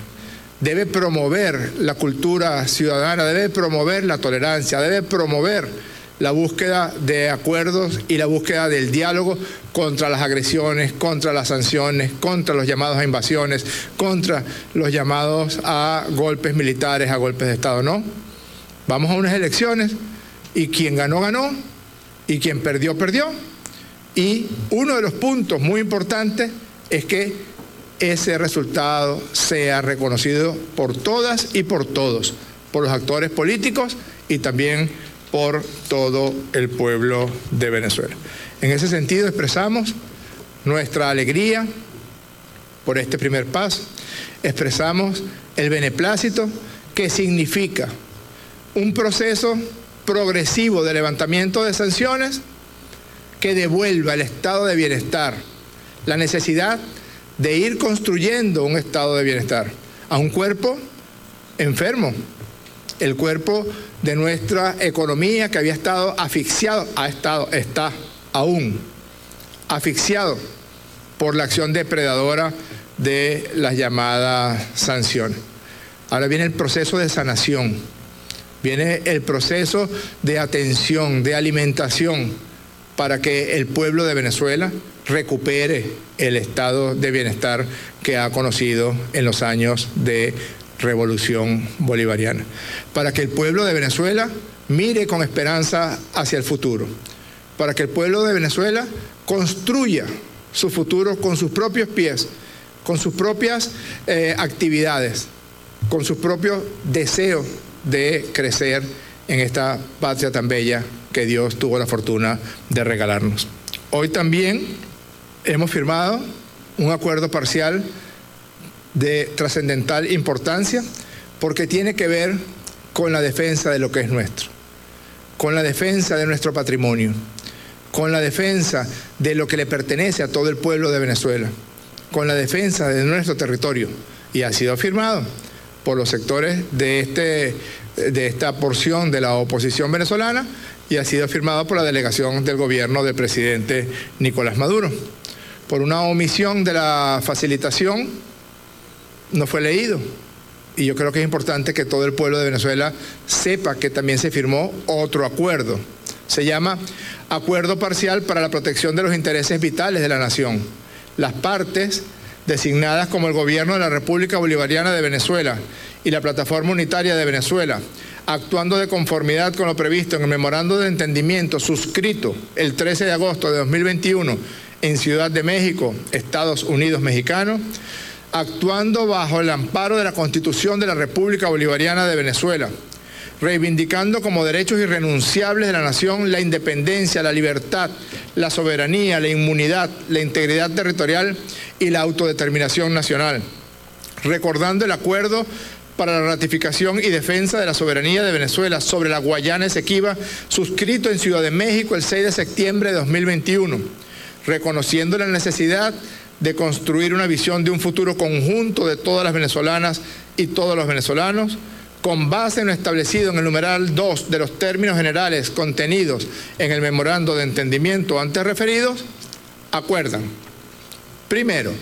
debe promover la cultura ciudadana, debe promover la tolerancia, debe promover la búsqueda de acuerdos y la búsqueda del diálogo contra las agresiones, contra las sanciones, contra los llamados a invasiones, contra los llamados a golpes militares, a golpes de Estado. No, vamos a unas elecciones y quien ganó, ganó, y quien perdió, perdió. Y uno de los puntos muy importantes es que ese resultado sea reconocido por todas y por todos, por los actores políticos y también por todo el pueblo de Venezuela. En ese sentido expresamos nuestra alegría por este primer paso, expresamos el beneplácito que significa un proceso progresivo de levantamiento de sanciones que devuelva el estado de bienestar, la necesidad de ir construyendo un estado de bienestar a un cuerpo enfermo, el cuerpo de nuestra economía que había estado asfixiado, ha estado, está aún asfixiado por la acción depredadora de las llamadas sanciones. Ahora viene el proceso de sanación, viene el proceso de atención, de alimentación, para que el pueblo de Venezuela recupere el estado de bienestar que ha conocido en los años de revolución bolivariana, para que el pueblo de Venezuela mire con esperanza hacia el futuro, para que el pueblo de Venezuela construya su futuro con sus propios pies, con sus propias eh, actividades, con sus propios deseos de crecer en esta patria tan bella que Dios tuvo la fortuna de regalarnos. Hoy también hemos firmado un acuerdo parcial de trascendental importancia porque tiene que ver con la defensa de lo que es nuestro, con la defensa de nuestro patrimonio, con la defensa de lo que le pertenece a todo el pueblo de Venezuela, con la defensa de nuestro territorio. Y ha sido firmado por los sectores de, este, de esta porción de la oposición venezolana y ha sido firmado por la delegación del gobierno del presidente Nicolás Maduro. Por una omisión de la facilitación, no fue leído. Y yo creo que es importante que todo el pueblo de Venezuela sepa que también se firmó otro acuerdo. Se llama Acuerdo Parcial para la Protección de los Intereses Vitales de la Nación. Las partes designadas como el Gobierno de la República Bolivariana de Venezuela y la Plataforma Unitaria de Venezuela, actuando de conformidad con lo previsto en el memorando de entendimiento suscrito el 13 de agosto de 2021 en Ciudad de México, Estados Unidos Mexicanos, actuando bajo el amparo de la Constitución de la República Bolivariana de Venezuela, reivindicando como derechos irrenunciables de la nación la independencia, la libertad, la soberanía, la inmunidad, la integridad territorial y la autodeterminación nacional, recordando el acuerdo para la ratificación y defensa de la soberanía de Venezuela sobre la Guayana Esequiba, suscrito en Ciudad de México el 6 de septiembre de 2021, reconociendo la necesidad de construir una visión de un futuro conjunto de todas las venezolanas y todos los venezolanos, con base en lo establecido en el numeral 2 de los términos generales contenidos en el memorando de entendimiento antes referidos, acuerdan, primero,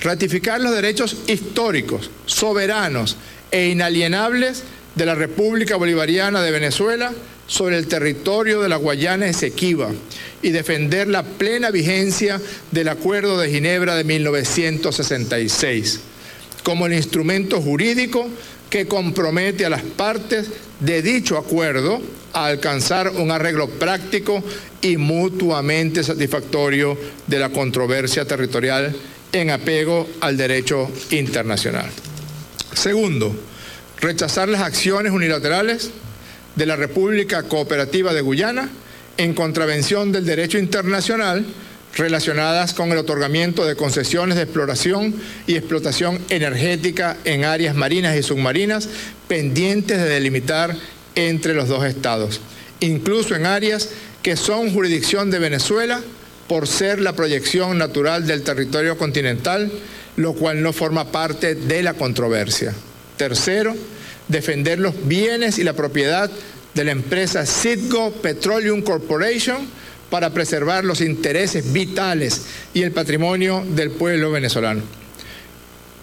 ratificar los derechos históricos, soberanos e inalienables de la República Bolivariana de Venezuela sobre el territorio de la Guayana Esequiba y defender la plena vigencia del Acuerdo de Ginebra de 1966 como el instrumento jurídico que compromete a las partes de dicho acuerdo a alcanzar un arreglo práctico y mutuamente satisfactorio de la controversia territorial en apego al derecho internacional. Segundo, rechazar las acciones unilaterales de la República Cooperativa de Guyana en contravención del derecho internacional relacionadas con el otorgamiento de concesiones de exploración y explotación energética en áreas marinas y submarinas pendientes de delimitar entre los dos estados, incluso en áreas que son jurisdicción de Venezuela por ser la proyección natural del territorio continental, lo cual no forma parte de la controversia. Tercero, defender los bienes y la propiedad de la empresa Citgo Petroleum Corporation para preservar los intereses vitales y el patrimonio del pueblo venezolano.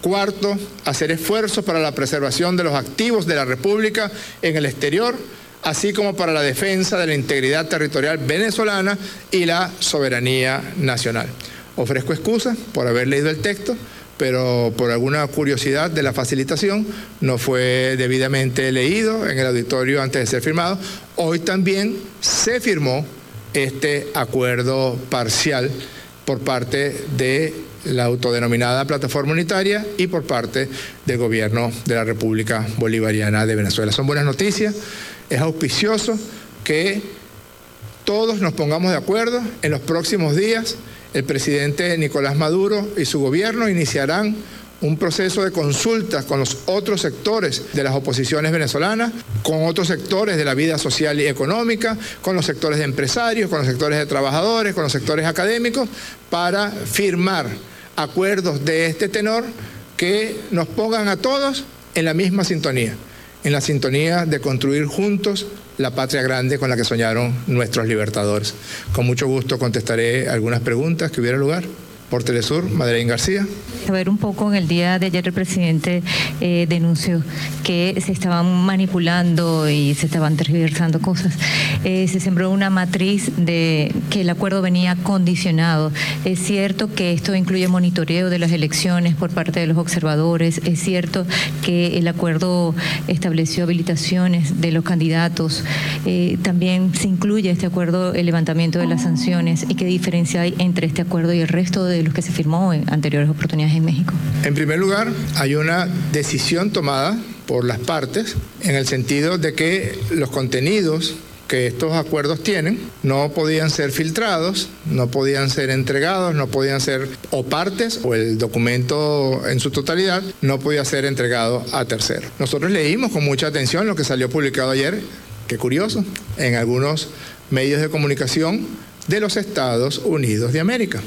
Cuarto, hacer esfuerzos para la preservación de los activos de la República en el exterior, así como para la defensa de la integridad territorial venezolana y la soberanía nacional. Ofrezco excusas por haber leído el texto, pero por alguna curiosidad de la facilitación no fue debidamente leído en el auditorio antes de ser firmado. Hoy también se firmó este acuerdo parcial por parte de la autodenominada plataforma unitaria y por parte del gobierno de la República Bolivariana de Venezuela. Son buenas noticias, es auspicioso que todos nos pongamos de acuerdo en los próximos días el presidente Nicolás Maduro y su gobierno iniciarán un proceso de consultas con los otros sectores de las oposiciones venezolanas, con otros sectores de la vida social y económica, con los sectores de empresarios, con los sectores de trabajadores, con los sectores académicos, para firmar acuerdos de este tenor que nos pongan a todos en la misma sintonía, en la sintonía de construir juntos la patria grande con la que soñaron nuestros libertadores. Con mucho gusto contestaré algunas preguntas que hubiera lugar. Por Telesur, Madeleine García. A ver un poco, en el día de ayer el presidente eh, denunció que se estaban manipulando y se estaban tergiversando cosas. Eh, se sembró una matriz de que el acuerdo venía condicionado. Es cierto que esto incluye monitoreo de las elecciones por parte de los observadores. Es cierto que el acuerdo estableció habilitaciones de los candidatos. Eh, también se incluye este acuerdo el levantamiento de las sanciones. ¿Y qué diferencia hay entre este acuerdo y el resto de los que se firmó en anteriores oportunidades en México? En primer lugar, hay una decisión tomada por las partes en el sentido de que los contenidos que estos acuerdos tienen no podían ser filtrados, no podían ser entregados, no podían ser o partes o el documento en su totalidad no podía ser entregado a terceros. Nosotros leímos con mucha atención lo que salió publicado ayer, qué curioso, en algunos medios de comunicación de los Estados Unidos de América.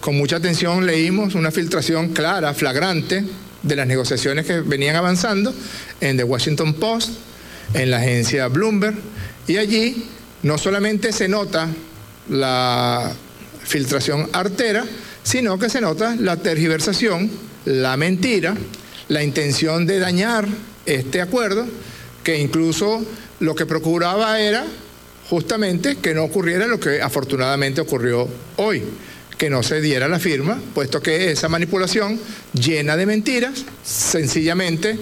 Con mucha atención leímos una filtración clara, flagrante, de las negociaciones que venían avanzando en The Washington Post, en la agencia Bloomberg, y allí no solamente se nota la filtración artera, sino que se nota la tergiversación, la mentira, la intención de dañar este acuerdo, que incluso lo que procuraba era justamente que no ocurriera lo que afortunadamente ocurrió hoy, que no se diera la firma, puesto que esa manipulación llena de mentiras sencillamente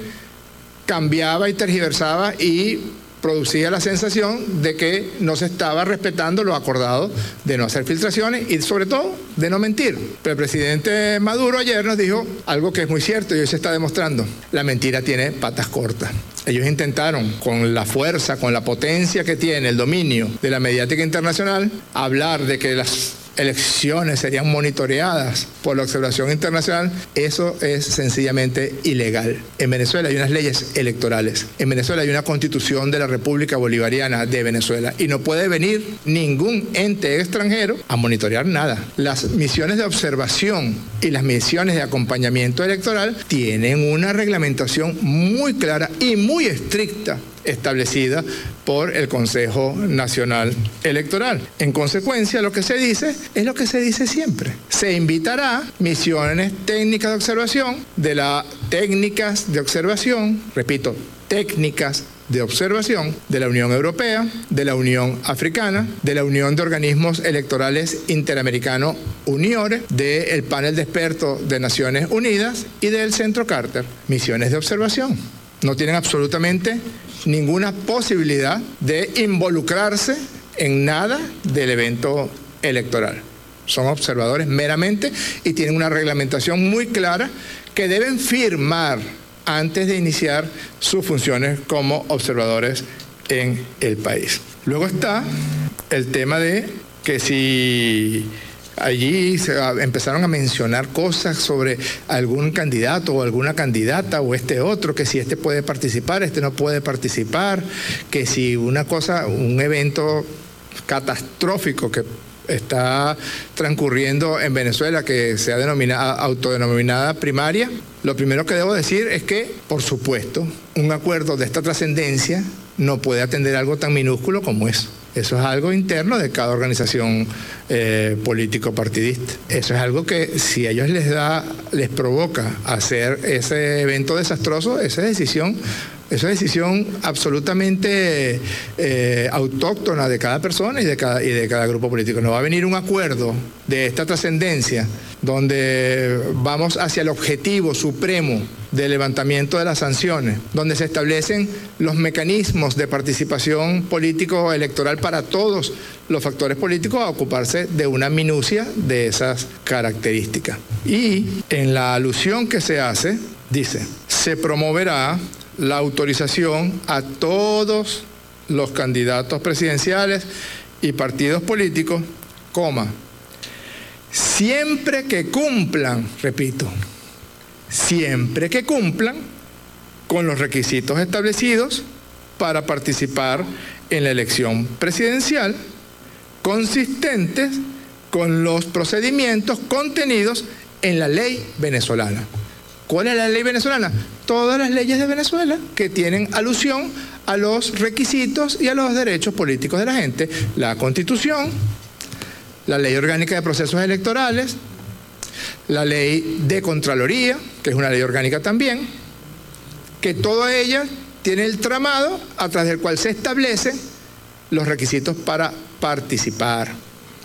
cambiaba y tergiversaba y producía la sensación de que no se estaba respetando lo acordado de no hacer filtraciones y sobre todo de no mentir. Pero el presidente Maduro ayer nos dijo algo que es muy cierto y hoy se está demostrando. La mentira tiene patas cortas. Ellos intentaron, con la fuerza, con la potencia que tiene el dominio de la mediática internacional, hablar de que las elecciones serían monitoreadas por la observación internacional, eso es sencillamente ilegal. En Venezuela hay unas leyes electorales. En Venezuela hay una constitución de la República Bolivariana de Venezuela y no puede venir ningún ente extranjero a monitorear nada. Las misiones de observación y las misiones de acompañamiento electoral tienen una reglamentación muy clara y muy estricta establecida por el Consejo Nacional Electoral. En consecuencia, lo que se dice es lo que se dice siempre. Se invitará misiones técnicas de observación de las técnicas de observación, repito, técnicas de observación de la Unión Europea, de la Unión Africana, de la Unión de Organismos Electorales Interamericano UNIORE, del panel de expertos de Naciones Unidas y del Centro Carter. Misiones de observación. No tienen absolutamente ninguna posibilidad de involucrarse en nada del evento electoral. Son observadores meramente y tienen una reglamentación muy clara que deben firmar antes de iniciar sus funciones como observadores en el país. Luego está el tema de que si allí se empezaron a mencionar cosas sobre algún candidato o alguna candidata o este otro, que si este puede participar, este no puede participar, que si una cosa, un evento catastrófico que está transcurriendo en Venezuela, que se ha denominado, autodenominada primaria, lo primero que debo decir es que, por supuesto, un acuerdo de esta trascendencia no puede atender algo tan minúsculo como eso. Eso es algo interno de cada organización eh, político partidista. Eso es algo que si a ellos les da, les provoca hacer ese evento desastroso, esa decisión esa decisión absolutamente eh, autóctona de cada persona y de cada, y de cada grupo político. No va a venir un acuerdo de esta trascendencia donde vamos hacia el objetivo supremo del levantamiento de las sanciones, donde se establecen los mecanismos de participación político electoral para todos los factores políticos a ocuparse de una minucia de esas características. Y en la alusión que se hace, dice, se promoverá la autorización a todos los candidatos presidenciales y partidos políticos, coma, siempre que cumplan, repito, siempre que cumplan con los requisitos establecidos para participar en la elección presidencial, consistentes con los procedimientos contenidos en la ley venezolana. ¿Cuál es la ley venezolana? Todas las leyes de Venezuela que tienen alusión a los requisitos y a los derechos políticos de la gente. La constitución, la ley orgánica de procesos electorales, la ley de Contraloría, que es una ley orgánica también, que toda ella tiene el tramado a través del cual se establecen los requisitos para participar.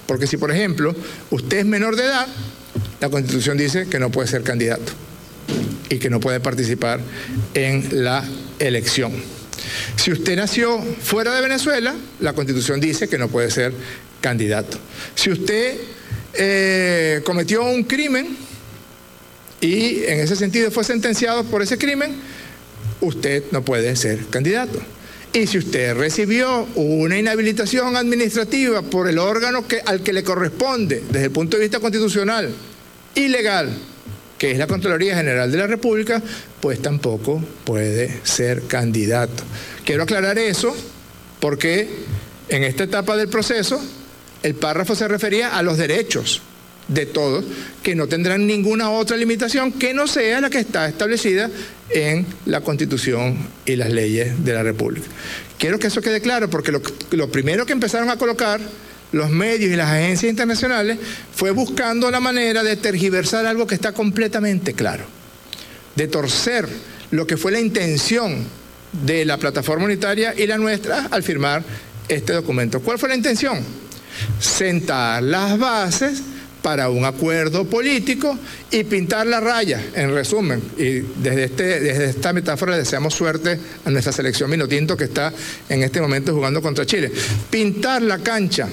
Porque si, por ejemplo, usted es menor de edad, la Constitución dice que no puede ser candidato y que no puede participar en la elección. Si usted nació fuera de Venezuela, la Constitución dice que no puede ser candidato. Si usted eh, cometió un crimen y en ese sentido fue sentenciado por ese crimen, usted no puede ser candidato. Y si usted recibió una inhabilitación administrativa por el órgano que, al que le corresponde desde el punto de vista constitucional, ilegal, que es la Contraloría General de la República, pues tampoco puede ser candidato. Quiero aclarar eso porque en esta etapa del proceso el párrafo se refería a los derechos de todos, que no tendrán ninguna otra limitación que no sea la que está establecida en la Constitución y las leyes de la República. Quiero que eso quede claro, porque lo, lo primero que empezaron a colocar los medios y las agencias internacionales fue buscando la manera de tergiversar algo que está completamente claro, de torcer lo que fue la intención de la plataforma unitaria y la nuestra al firmar este documento. ¿Cuál fue la intención? Sentar las bases para un acuerdo político y pintar la raya, en resumen. Y desde, este, desde esta metáfora le deseamos suerte a nuestra selección Minotinto que está en este momento jugando contra Chile. Pintar la cancha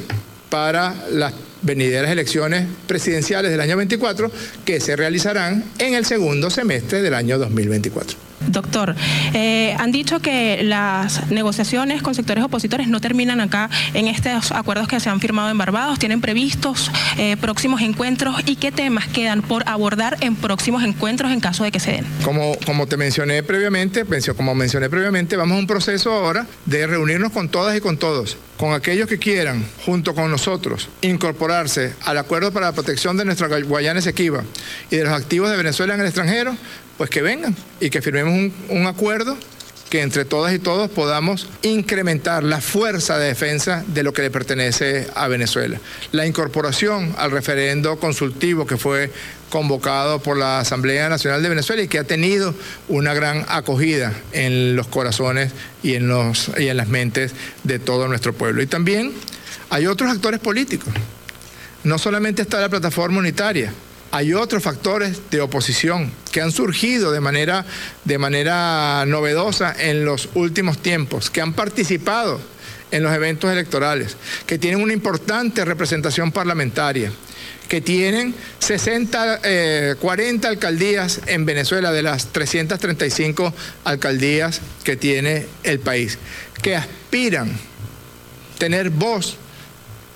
para las venideras elecciones presidenciales del año 24 que se realizarán en el segundo semestre del año 2024. Doctor, eh, han dicho que las negociaciones con sectores opositores no terminan acá en estos acuerdos que se han firmado en Barbados. ¿Tienen previstos eh, próximos encuentros y qué temas quedan por abordar en próximos encuentros en caso de que se den? Como, como te mencioné previamente, como mencioné previamente, vamos a un proceso ahora de reunirnos con todas y con todos, con aquellos que quieran, junto con nosotros, incorporarse al acuerdo para la protección de nuestra Guayana Esequiba y de los activos de Venezuela en el extranjero, pues que vengan y que firmemos un, acuerdo que entre todas y todos podamos incrementar la fuerza de defensa de lo que le pertenece a Venezuela. La incorporación al referendo consultivo que fue convocado por la Asamblea Nacional de Venezuela y que ha tenido una gran acogida en los corazones y en, los, y en las mentes de todo nuestro pueblo. Y también hay otros actores políticos. No solamente está la plataforma unitaria, hay otros factores de oposición que han surgido de manera, de manera novedosa en los últimos tiempos, que han participado en los eventos electorales, que tienen una importante representación parlamentaria, que tienen 60, 40 eh, alcaldías en Venezuela de las 335 alcaldías que tiene el país, que aspiran tener voz,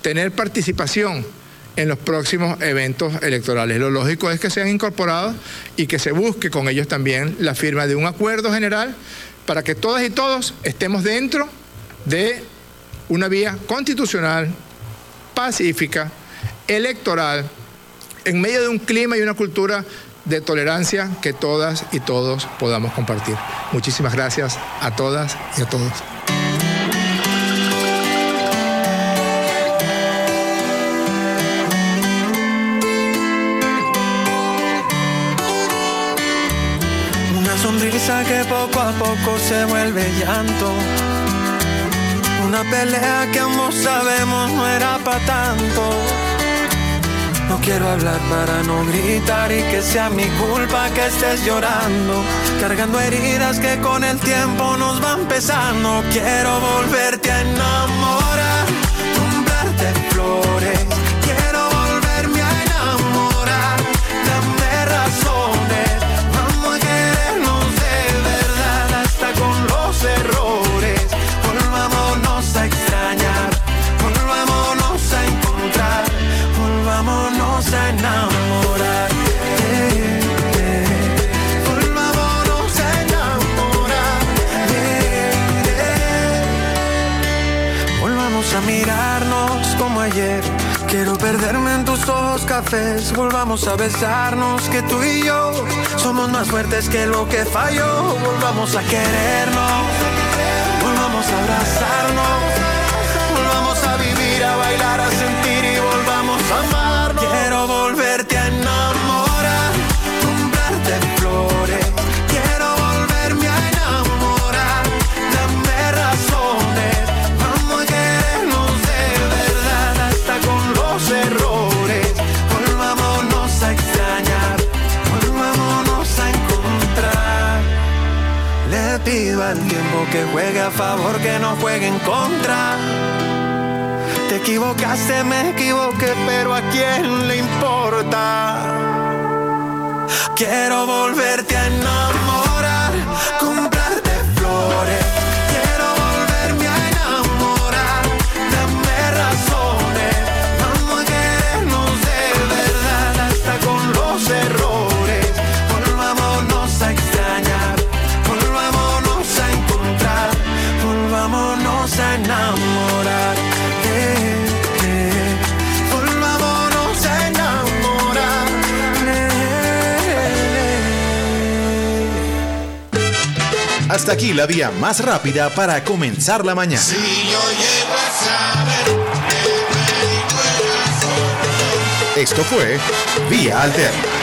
tener participación en los próximos eventos electorales. Lo lógico es que sean incorporados y que se busque con ellos también la firma de un acuerdo general para que todas y todos estemos dentro de una vía constitucional, pacífica, electoral, en medio de un clima y una cultura de tolerancia que todas y todos podamos compartir. Muchísimas gracias a todas y a todos. Sonrisa que poco a poco se vuelve llanto. Una pelea que ambos sabemos no era para tanto. No quiero hablar para no gritar y que sea mi culpa que estés llorando. Cargando heridas que con el tiempo nos van pesando. Quiero volverte a enamorar, volvamos a besarnos, que tú y yo somos más fuertes que lo que falló, volvamos a querernos, volvamos a abrazarnos, volvamos a vivir, a bailar, a sentir y volvamos a amarnos. Que juegue a favor, que no juegue en contra. Te equivocaste, me equivoqué, pero a quién le importa. Quiero volverte a enamorar, comprarte flores Hasta aquí la vía más rápida para comenzar la mañana. Si yo llego a saber Esto fue Vía Alterna.